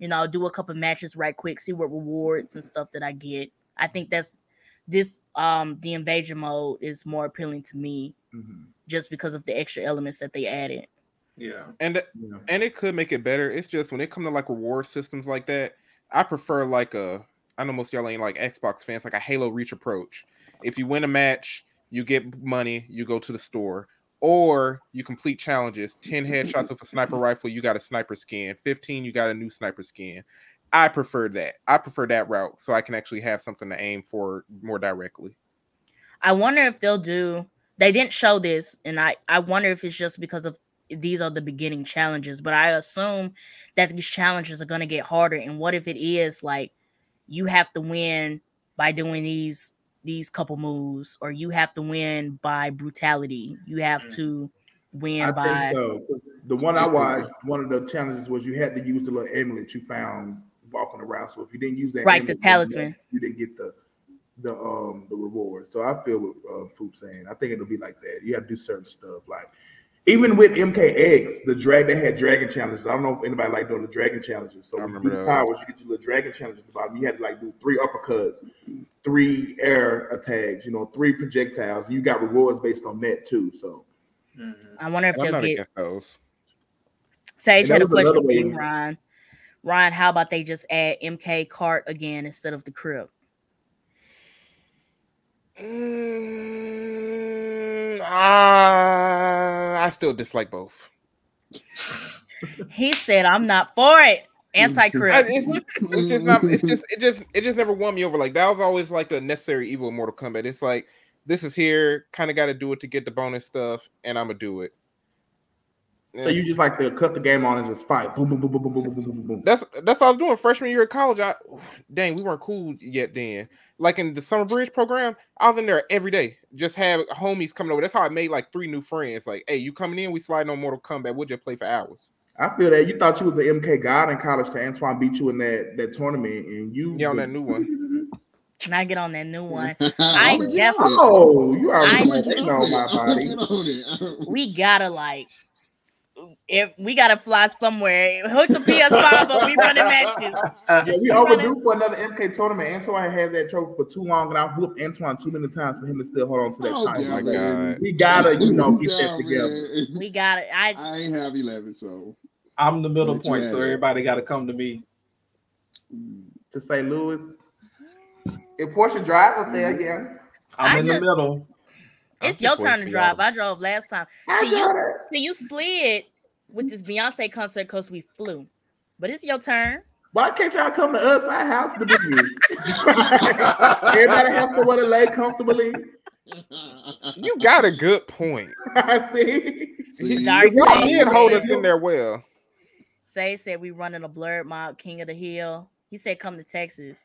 you know, do a couple matches right quick, see what rewards and stuff that I get. I think that's this um the invasion mode is more appealing to me Mhm. just because of the extra elements that they added. Yeah. and Yeah. and it could make it better. It's just when it comes to like reward systems like that, I prefer like a. I know most of y'all ain't like Xbox fans, like a Halo Reach approach. If you win a match, you get money, you go to the store, or you complete challenges. Ten headshots with a sniper rifle, you got a sniper skin. Fifteen, you got a new sniper skin. I prefer that. I prefer that route, so I can actually have something to aim for more directly. I wonder if they'll do they didn't show this and I I wonder if it's just because of these are the beginning challenges, but I assume that these challenges are going to get harder and what if it is like you have to win by doing these these couple moves or you have to win by brutality. You have Mm. to win I by think so. The one I watched, one of the challenges was you had to use the little amulet you found walking around. So if you didn't use that, Right, the amulet, you- talisman. you didn't get the the um the reward. So I feel what uh, Foop saying. I think it'll be like that. You have to do certain stuff, like even with MKX, the drag they had dragon challenges. I don't know if anybody like doing the dragon challenges. So I when you remember do the towers, you get your little dragon challenge at the bottom. You had to like do three uppercuts, three air attacks, you know, three projectiles. You got rewards based on that too. So. I wonder if I'm they'll get those. Sage had a question for you, way- Ryan. How about they just add MK cart again instead of the crib? Mm, ah, I still dislike both. He said, I'm not for it. Anti crib. it's, it's just not. It's just. It just. It just never won me over. Like that was always like the necessary evil of Mortal Kombat. It's like this is here. Kind of got to do it to get the bonus stuff, and I'm gonna do it. So you just like to cut the game on and just fight. Boom, boom, boom, boom, boom, boom, boom, boom, boom, boom. That's that's what I was doing freshman year of college. I dang, we weren't cool yet then. Like in the summer bridge program, I was in there every day. Just have homies coming over. That's how I made like three new friends. Like, hey, you coming in? We sliding on Mortal Kombat. We'll just play for hours. I feel that you thought you was an MK god in college to Antoine beat you in that that tournament, and you Yeah, on that new one. Can I get on that new one? Oh, I I would def- get on it. Oh, you already I- I would went get on on my it. I would body. get on it. We gotta like if we gotta fly somewhere, hook the PS5 but we running matches. Yeah, we We running- overdue for another MK tournament. Antoine had that trophy for too long, and I whooped Antoine too many times for him to still hold on to that Oh, title. yeah, my. God. Oh, we gotta, you know, oh, get Yeah, that together. man. We gotta. I I ain't have 11, so. I'm the middle What you point, so everybody got to come to me. Mm. To St. Louis, if Portia drives up there, mm. again, I'm I in just- the middle. it's I'm your turn to drive. y'all. I drove last time. I See, you- got it. So you slid with this Beyonce concert because we flew. But it's your turn. Why can't y'all come to us, our house to do this? Everybody has somewhere to lay comfortably. You got a good point. See? See, Dark Y'all Side did hold us in there well. Say said we running a Blerd Mob, King of the Hill. He said come to Texas.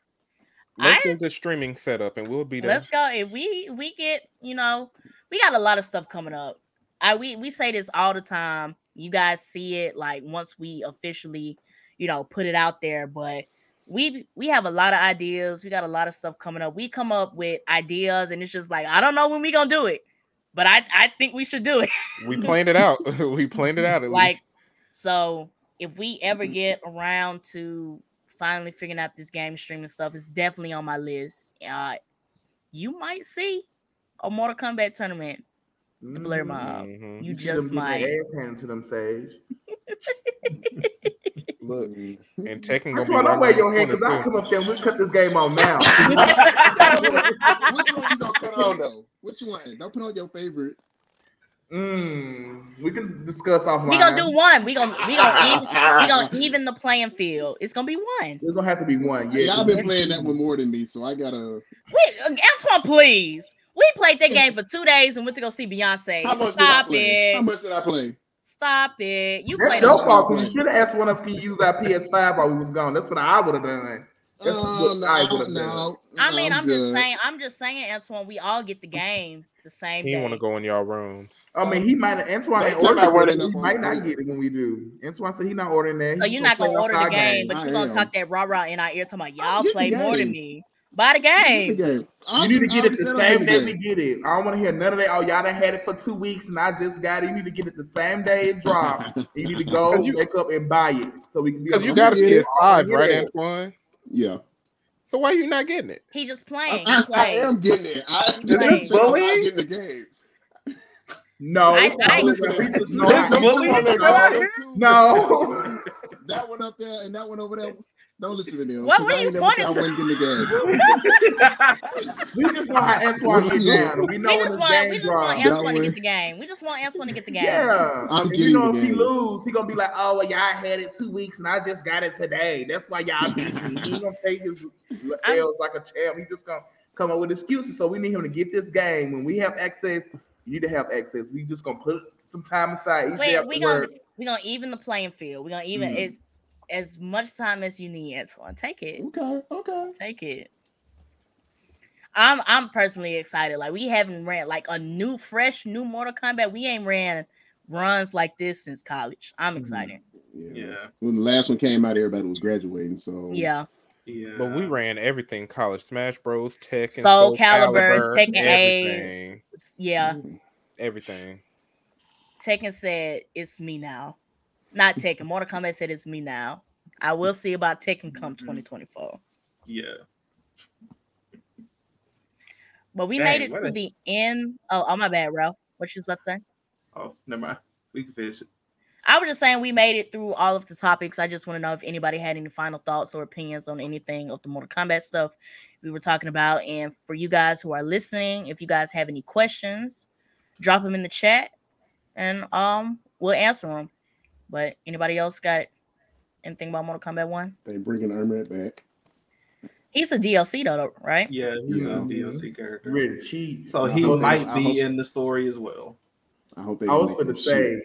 Let's I- get the streaming set up and we'll be there. Let's go. If we we get, you know, we got a lot of stuff coming up. I we we say this all the time. You guys see it like once we officially, you know, put it out there, but we we have a lot of ideas. We got a lot of stuff coming up. We come up with ideas and it's just like I don't know when we going to do it. But I I think we should do it. We planned it out. we planned it out at like least. so if we ever get around to finally figuring out this game streaming stuff it's definitely on my list uh you might see a mortal kombat tournament the Blerd Mob Mhm. you see just them get might their ass handed to them, Sage. Look, and Tekken That's gonna why don't wear your hand because I'll corner, come up there and we'll cut this game on now. Which one you gonna put on though? Which one? Don't put on your favorite. mm, we can discuss offline. we gonna do one we gonna we gonna even we gonna even the playing field it's gonna be one It's gonna have to be one. Yeah, Y'all been playing that one more than me, so I gotta. wait uh, antoine please we played that game for two days and went to go see beyonce How much did I stop play? How much did I play? stop it you That's played your a- fault because you should have asked one of us can use our PS5 while we was gone. That's what I would have done. That's Uh, what no, I would've no, I no, mean, I'm, just saying. I'm just saying, Antoine. We all get the game the same He want to go in y'all rooms. I mean, he might Antoine They ain't talking about it. running He might not get it when we do. Antoine said he not ordering that. So He's you're not gonna play order the our game, but I you're gonna talk that rah rah in our ear, talking about y'all get play more than me. Buy the Get the game. game. You need to get it the already said I same day we get it. I don't want to hear none of that. Oh, y'all done had it for two weeks and I just got it. You need to get it the same day it drop. you need to go you- wake up and buy it so we can be. Because you got a the- get it. PS5, Yeah. right, Antoine? Yeah, So why are you not getting it? He just I, playing. I, He I am getting it. I, Is this I'm bullying? getting the game. No, I- I- Listen, we just know Don't how- listen bullying to them. out No. that one up there and that one over there. Don't listen to them. What- 'cause what I are ain't you never said I pointing wasn't getting the game. we just know how Antoine What get down. We We know when just the want. game We just want Antoine to get the game. We just want Antoine to get the game. Yeah, I'm getting you know the if he lose, he gonna be like, "Oh, well, y'all had it two weeks, and I just got it today." That's why y'all beat me. He gonna take his L's like a champ. He just gonna come up with excuses. So we need him to get this game. When we have access, you need to have access. We just gonna put some time aside Wait, we gonna we gonna even the playing field. We gonna even Mm. as as much time as you need, Antoine. Take it. Okay, okay. Take it. I'm I'm personally excited. Like we haven't ran like a new, fresh, new Mortal Kombat. We ain't ran runs like this since college. I'm Mhm. excited. Yeah. Yeah, When the last one came out, everybody was graduating. So Yeah. yeah. But we ran everything college Smash Bros, Tekken, Soul Soul Calibur, Calibur, Tekken eight. everything, Yeah. Mm. everything. Tekken said it's me now. Not Tekken. Mortal Kombat said it's me now. I will see about Tekken come Mhm. 2024. Yeah. But we Dang, made it to a- the end. Oh, oh my bad, Ralph. What you was about to say? Oh, never mind. We can finish it. I was just saying we made it through all of the topics. I just want to know if anybody had any final thoughts or opinions on anything of the Mortal Kombat stuff we were talking about. And for you guys who are listening, if you guys have any questions, drop them in the chat and um we'll answer them. But anybody else got anything about Mortal Kombat 1? They bringing Ermac back. He's a DLC though, right? Yeah, he's Yeah. a DLC character. Ready to cheat. So he hope they- might be hope- in the story as well. I hope they. I was going to say shit.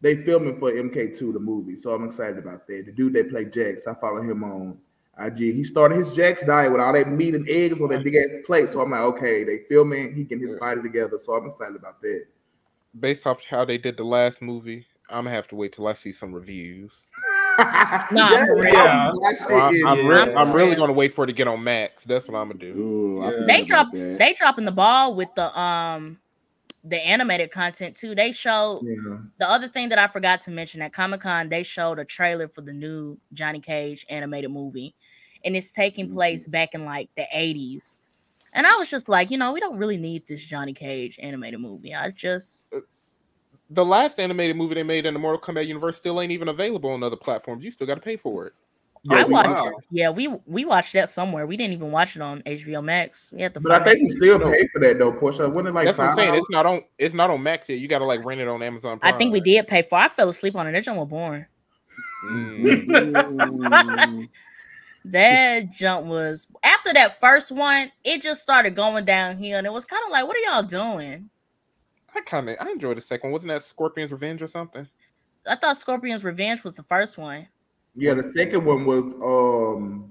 they filming for MK2 the movie, so I'm excited about that. The dude they play Jax, I follow him on IG. He started his Jax diet with all that meat and eggs on that big ass plate. So I'm like, okay, they filming, he getting his Yeah. body together. So I'm excited about that. Based off how they did the last movie, I'm gonna have to wait till I see some reviews. Nah, for real. Yeah. That shit So I'm, I'm, re- I'm really gonna wait for it to get on Max. That's what I'm gonna do. Ooh, Yeah. They about drop they dropping the ball with the um the animated content too. They showed yeah. the other thing that I forgot to mention at Comic Con, they showed a trailer for the new Johnny Cage animated movie, and it's taking Mhm. place back in like the 80s. And I was just like, you know, we don't really need this Johnny Cage animated movie. I just The last animated movie they made in the Mortal Kombat universe still ain't even available on other platforms. You still got to pay for it. I we- watched wow. Yeah, we we watched that somewhere. We didn't even watch it on HBO Max. We had to But I think it. we still No. pay for that though, Portia. Wasn't it like That's what I'm saying. dollars? It's not on. It's not on Max yet. You got to like rent it on Amazon. I think we did pay for. I fell asleep on it. That joint was boring. Mm. That jump was after that first one, it just started going downhill, and it was kind of like, what are y'all doing? I kind of I enjoyed the second. one. Wasn't that Scorpion's Revenge or something? I thought Scorpion's Revenge was the first one. Yeah, the second one was um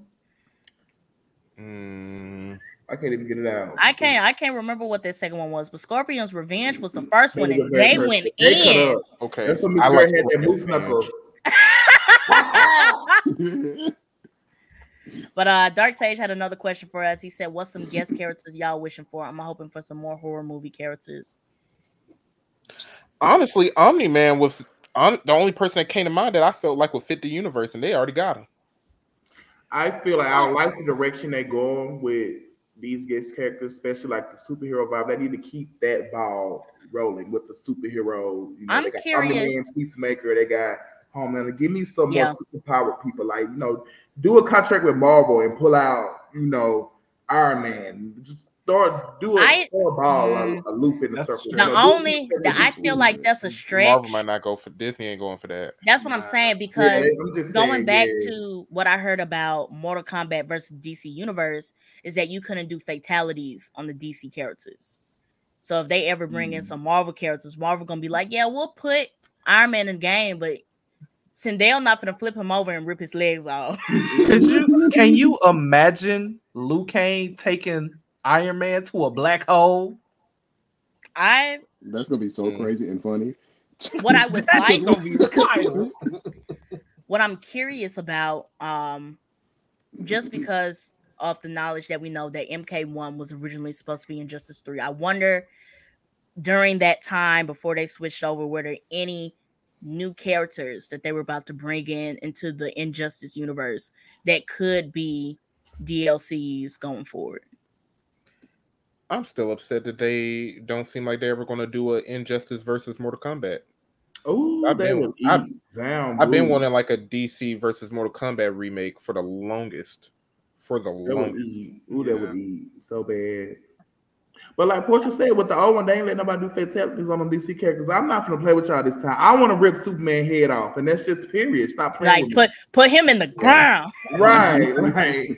Mm, I can't even get it out. I can't I can't remember what that second one was, but Scorpion's Revenge was the first one, and they first- went they in. up. okay, That's when Miss I Girl like had that Scorpion's moose knuckle. But uh Dark Sage had another question for us. He said, "What's some guest characters y'all wishing for?" I'm hoping for some more horror movie characters. Honestly, Omni Man was on, the only person that came to mind that I felt like would fit the universe, and they already got him. I feel like I like the direction they're going with these guest characters, especially like the superhero vibe. They need to keep that ball rolling with the superhero. You know, I'm they got curious. Omni-Man, Peacemaker, they got Homelander. Give me some Yeah. more superpowered people. Like, you know, do a contract with Marvel and pull out, you know, Iron Man. Just throw do a, I- throw a ball, Mm. a, a loop in the That's circle. The You only something that I feel like that's a stretch. Marvel might not go for Disney. Ain't going for that. That's what I'm Nah. saying Yeah, because I'm going saying, back yeah. to what I heard about Mortal Kombat versus DC Universe is that you couldn't do fatalities on the DC characters. So if they ever bring in Mm. some Marvel characters, Marvel gonna be like, yeah, we'll put Iron Man in the game, but Sindel not gonna flip him over and rip his legs off. Could you can you imagine Liu Kang taking Iron Man to a black hole? I That's gonna be so crazy and funny. what I would like gonna be wild. what I'm curious about, um, just because of the knowledge that we know that MK1 was originally supposed to be Injustice 3, I wonder during that time before they switched over, were there any new characters that they were about to bring in into the Injustice universe that could be DLCs going forward? I'm still upset that they don't seem like they're ever going to do a Injustice versus Mortal Kombat. Oh, I've been- I've- down. I've been wanting like a DC versus Mortal Kombat remake for the longest. For the That longest. eat. Ooh, that would Yeah. eat so bad. But like Portia said, with the old one, they ain't let nobody do fatalities on them DC characters. I'm not gonna play with y'all this time. I want to rip Superman head off, and that's just period. Stop playing. Like put put him in the ground. with right, right.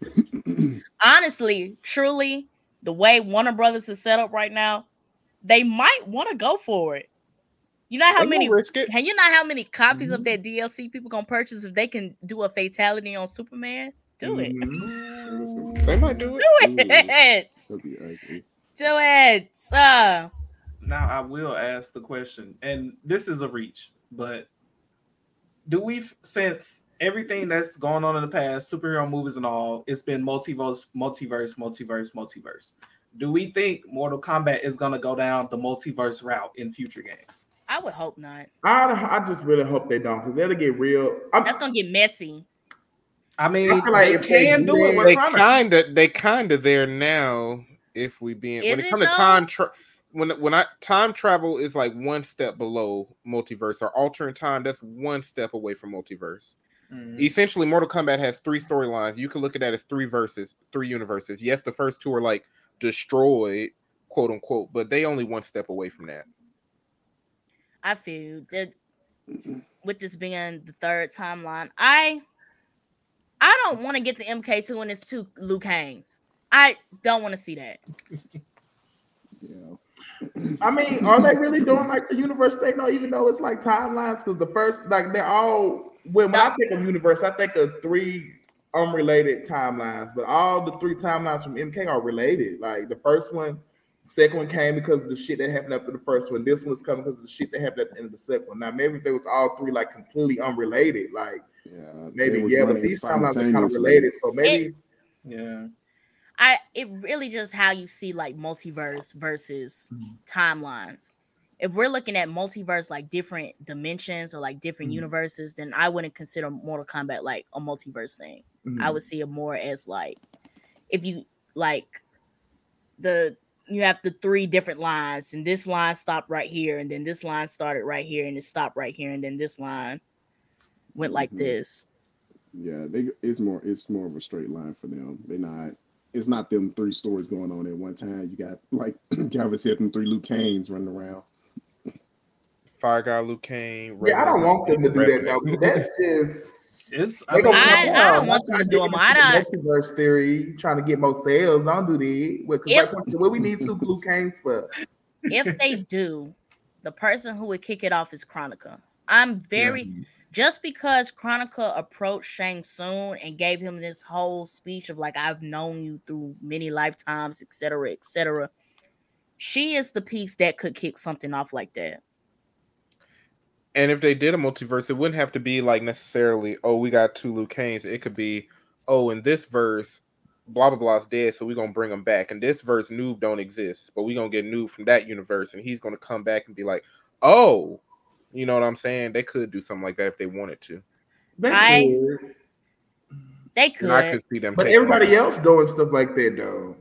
honestly, truly, the way Warner Brothers is set up right now, they might want to go for it. You know how They many gonna risk it. and you know how many copies Mhm. of that DLC people gonna purchase if they can do a fatality on Superman? Do it. Mhm. They might do it. Do it. That'd. Do it. Uh, Now I will ask the question, and this is a reach, but do we f- since everything that's going on in the past, superhero movies and all, it's been multiverse, multiverse, multiverse, multiverse. Do we think Mortal Kombat is gonna go down the multiverse route in future games? I would hope not. I, I just really hope they don't, because that'll get real. I'm, That's gonna get messy. I mean, I like they if they can do do it. it- We're They kind of, they kind of there now. If we being when it it comes to time, tra- when when I time travel is like one step below multiverse or altering time. That's one step away from multiverse. Mhm. Essentially, Mortal Kombat has three storylines. You can look at that as three verses, three universes. Yes, the first two are like destroyed, quote unquote, but they only one step away from that. I feel that with this being the third timeline, I I don't want to get to MK2 and it's two Liu Kangs. I don't want to see that. Yeah. I mean, are they really doing like the universe thing? No, even though it's like timelines, because the first, like, they're all. When, when I think of universe, I think of three unrelated timelines, but all the three timelines from MK are related. Like the first one, second one came because of the shit that happened after the first one. This one's coming because of the shit that happened at the end of the second one. Now, maybe if they was all three like completely unrelated, like Yeah. maybe yeah, but these timelines are kind of related. So maybe Yeah. I it really just how you see like multiverse versus Mhm. timelines. If we're looking at multiverse like different dimensions or like different Mhm. universes, then I wouldn't consider Mortal Kombat like a multiverse thing. I mhm. would see it more as like if you like the you have the three different lines, and this line stopped right here, and then this line started right here, and it stopped right here, and then this line went like Mhm. this. Yeah, they it's more it's more of a straight line for them. They're not it's not them three stories going on at one time. You got like Galvin said, them three Liu Kangs running around. Fire Guy Liu Kang. Yeah, I don't regular- want them to do that regular. though. 'cause That's just It's they gonna I- I don't want I'm them to do get them. into I the multiverse theory, trying to get more sales. Don't do that. What, 'cause If- right what we need two Liu Kangs for? if they do, the person who would kick it off is Kronika. I'm very just because Kronika approached Shang Tsung and gave him this whole speech of like I've known you through many lifetimes, etc., etc. She is the piece that could kick something off like that. And if they did a multiverse, it wouldn't have to be like necessarily, oh, we got two Liu Kangs. It could be, oh, in this verse, blah blah blah's dead, so we're gonna bring him back. And this verse, Noob don't exist, but we're gonna get Noob from that universe, and he's gonna come back and be like, oh, you know what I'm saying? They could do something like that if they wanted to. They I- could. They And I could. could see them. But everybody that. else doing stuff like that though.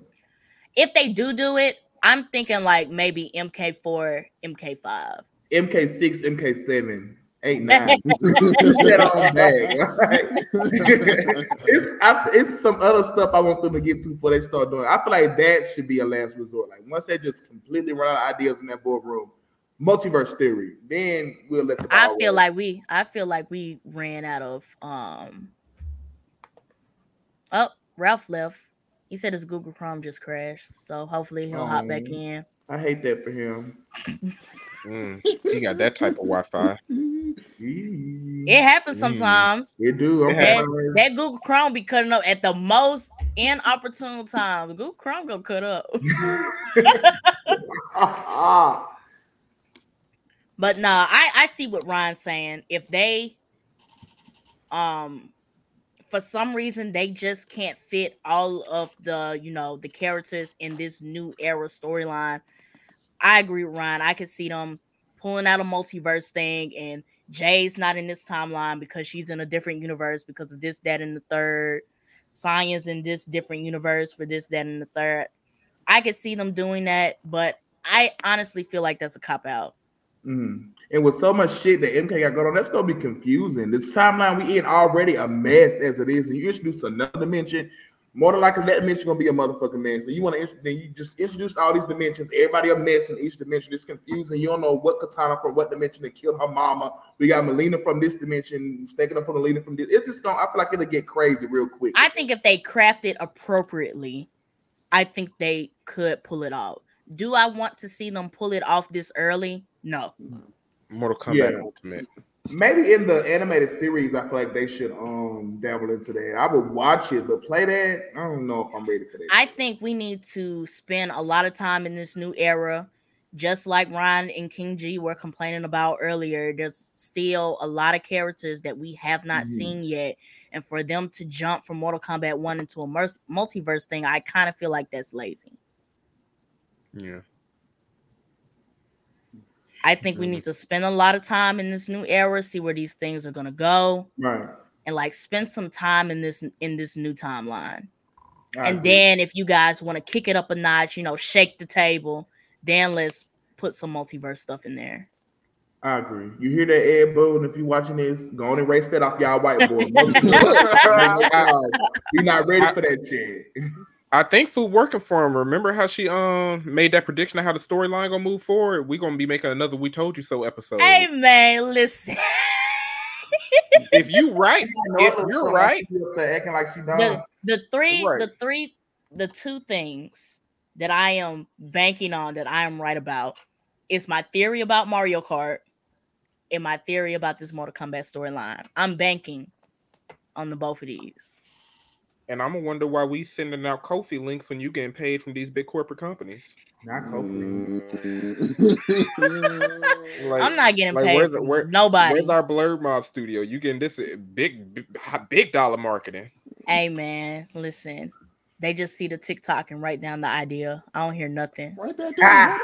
If they do do it, I'm thinking like maybe MK4, MK5. MK6, MK7, 8, 9. Push that on right? it's I, it's some other stuff I want them to get to before they start doing. it. I feel like that should be a last resort. Like once they just completely run out of ideas in that boardroom, multiverse theory, then we'll let the I feel roll. like we I feel like we ran out of um Oh, Ralph left. He said his Google Chrome just crashed. So hopefully he'll hop back Oh. in. I hate that for him. Mm, he got that type of Wi-Fi. It happens Mm. sometimes. It do. I'm That, that Google Chrome be cutting up at the most inopportune time. Google Chrome gonna cut up. But nah, I I see what Ryan's saying. If they, um, for some reason they just can't fit all of the you know the characters in this new era storyline. I agree Ryan. I could see them pulling out a multiverse thing, and Jade's not in this timeline because she's in a different universe because of this, that, and the third. Science in this different universe for this, that, and the third. I could see them doing that, but I honestly feel like that's a cop out. Mm. And with so much shit that MK got going on, that's gonna be confusing. This timeline we in already a mess as it is, and you introduce another dimension. More than likely, that dimension gonna be a motherfucking man. So you want to then you just introduce all these dimensions. Everybody a mess in each dimension. It's confusing. You don't know what Kitana from what dimension that killed her mama. We got Mileena from this dimension, sticking up for Mileena from this. It's just gonna. I feel like it'll get crazy real quick. I think if they craft it appropriately, I think they could pull it off. Do I want to see them pull it off this early? No. Mortal Kombat Yeah. Ultimate. Maybe in the animated series, I feel like they should um dabble into that. I would watch it, but play that. I don't know if I'm ready for that. I think we need to spend a lot of time in this new era. Just like Ryan and King G were complaining about earlier, there's still a lot of characters that we have not Mhm. seen yet. And for them to jump from Mortal Kombat 1 into a mers- multiverse thing, I kind of feel like that's lazy. Yeah. I think we Mhm. need to spend a lot of time in this new era, see where these things are gonna go, right. and like spend some time in this in this new timeline. I and agree. then if you guys want to kick it up a notch, you know, shake the table, then let's put some multiverse stuff in there. I agree. You hear that, Ed Boon? If you're watching this, go on and erase that off y'all whiteboard. We're not ready for that shit. I think food working for him. Remember how she um made that prediction of how the storyline gonna move forward? We're gonna be making another "We Told You So" episode. Hey man, listen. if you right, if you're right, acting like she the, done. the three, Right. the three, the two things that I am banking on that I am right about is my theory about Mario Kart and my theory about this Mortal Kombat storyline. I'm banking on the both of these. And I'm gonna wonder why we sending out Kofi links when you getting paid from these big corporate companies. Not Kofi. Like, I'm not getting like, paid where's the- from where- nobody. Where's our Blerd Mob studio? You getting this uh, big, big, big dollar marketing? Hey man, listen. They just see the TikTok and write down the idea. I don't hear nothing. Write that down.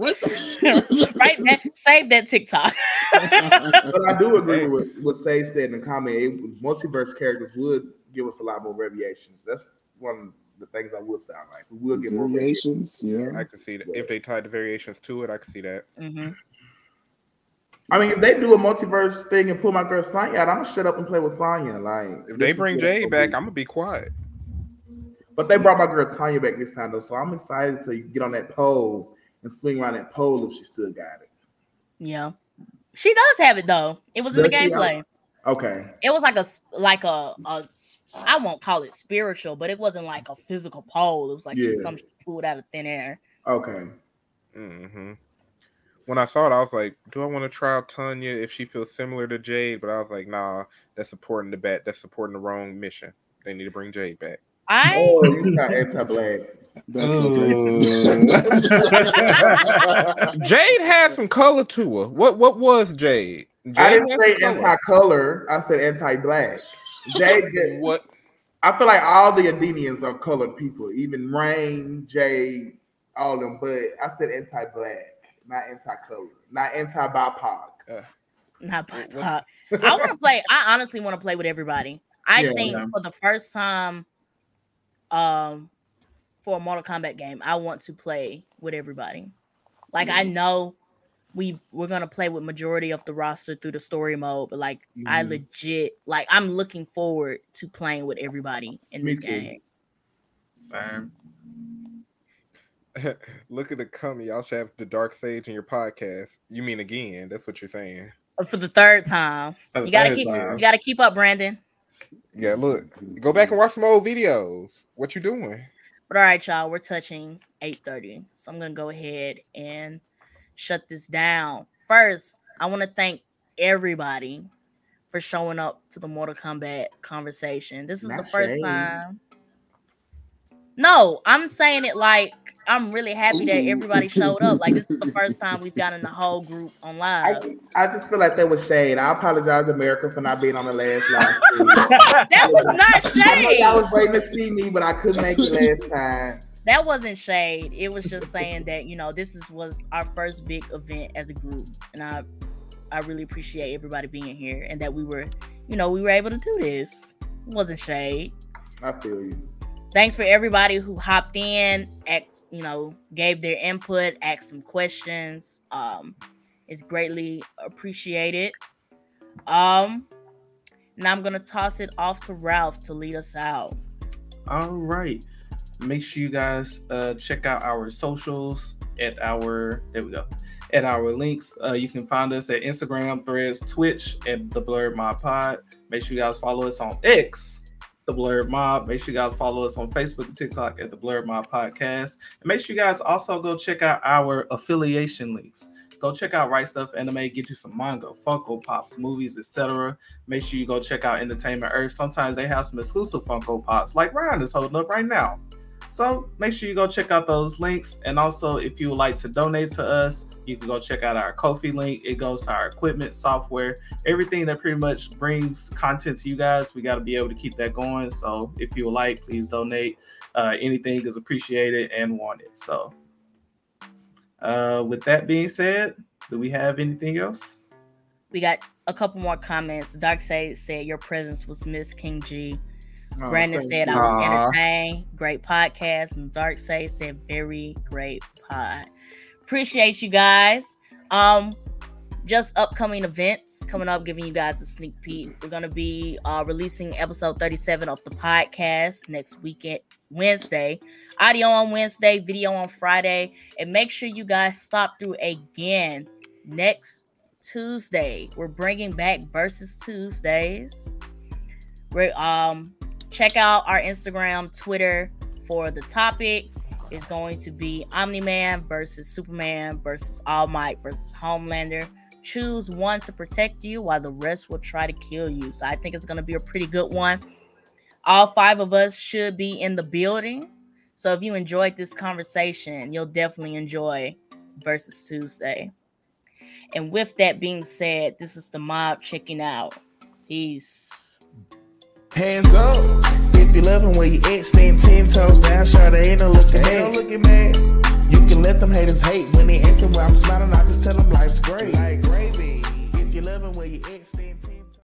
Write that down. Write that save that TikTok. But I do agree with what Say said in the comment. It, multiverse characters would give us a lot more variations. That's one of the things I would sound like. We will get more variations. Variations, yeah. I can see that if they tied the variations to it. I can see that. Mhm. I mean, if they do a multiverse thing and pull my girl Sonya out, I'm gonna shut up and play with Sonya. Like, If they bring Jade back, gonna I'm gonna be quiet. but they brought my girl Tanya back this time though, so I'm excited to get on that pole and swing around that pole if she still got it. Yeah, she does have it though. It was in the Does she? gameplay. Okay. It was like a like a a s- I won't call it spiritual, but it wasn't like a physical pole. It was like just Yeah. some shit pulled out of thin air. Okay. hmm When I saw it, I was like, "Do I want to try out Tanya if she feels similar to Jade?" But I was like, "Nah, that's supporting the bat. That's supporting the wrong mission. They need to bring Jade back." I Oh, you got anti-black. That's Jade had some color to her. What what was Jade? Jade I didn't say color. anti-color. I said anti-black. Jade, get- What? I feel like all the Edenians are colored people, even Rain, Jade, all of them. But I said anti-black, not anti-color, not anti-BIPOC. not BIPOC. I want to play. I honestly want to play with everybody. I Yeah, think yeah. for the first time, um, for a Mortal Kombat game, I want to play with everybody. Like I know we we're gonna play with majority of the roster through the story mode, but like I Mhm. legit like I'm looking forward to playing with everybody in Me this too. game. Same. Look at the coming. Y'all should have the Dark Sage in your podcast. You mean again? That's what you're saying. For the third time, That's you gotta keep third you gotta keep up, Brandon. Yeah, look. Go back and watch some old videos. What you doing? But all right, y'all, we're touching 8:30. So I'm gonna go ahead and shut this down. First, I want to thank everybody for showing up to the Mortal Kombat conversation. This is the first shade. time. No, I'm saying it like I'm really happy that everybody showed up. Like this is the first time we've gotten the whole group on I just, I just feel like that was shade. I apologize, America, for not being on the last live. That was not I shade. y'all was waiting to see me, but I couldn't make it last time. That wasn't shade. It was just saying that you know this is was our first big event as a group, and I I really appreciate everybody being here and that we were you know we were able to do this. It wasn't shade. I feel you. Thanks for everybody who hopped in, asked, you know, gave their input, asked some questions. Um, it's greatly appreciated. Um, now I'm gonna toss it off to Ralph to lead us out. All right. Make sure you guys uh, check out our socials at our there we go at our links. Uh, you can find us at Instagram, Threads, Twitch at the Blerd Mob Pod. Make sure you guys follow us on X, the Blerd Mob. Make sure you guys follow us on Facebook and TikTok at the Blerd Mob Podcast. And make sure you guys also go check out our affiliation links. Go check out Right Stuf Anime, get you some manga, Funko Pops, movies, etc. Make sure you go check out Entertainment Earth. Sometimes they have some exclusive Funko Pops, like Ryan is holding up right now. So make sure you go check out those links. And also, if you would like to donate to us, you can go check out our Kofi link. It goes to our equipment, software, everything that pretty much brings content to you guys. We got to be able to keep that going. So if you would like, please donate. Uh, anything is appreciated and wanted. So uh, with that being said, do we have anything else? We got a couple more comments. Dark Side said your presence was Miss King G. Oh, Brandon said you. I was Aw. entertained. Great podcast. And Dark Side said very great pod. Appreciate you guys. Um, just upcoming events coming up, giving you guys a sneak peek. We're gonna be uh releasing episode 37 of the podcast next weekend, Wednesday. Audio on Wednesday, video on Friday, and make sure you guys stop through again next Tuesday. We're bringing back versus Tuesdays. We're um check out our Instagram, Twitter for the topic. Is going to be Omni Man versus Superman versus All Might versus Homelander. Choose one to protect you while the rest will try to kill you. So I think it's going to be a pretty good one. All five of us should be in the building. So if you enjoyed this conversation, you'll definitely enjoy versus Tuesday. And with that being said, this is the mob checking out. Peace. Hands up. If you love him where you at, stand ten toes down. Sure, they ain't no looking mad. looking mad. You can let them haters hate when they enter where I'm smiling. I just tell them life's great. Like gravy. If you love him where you at, stand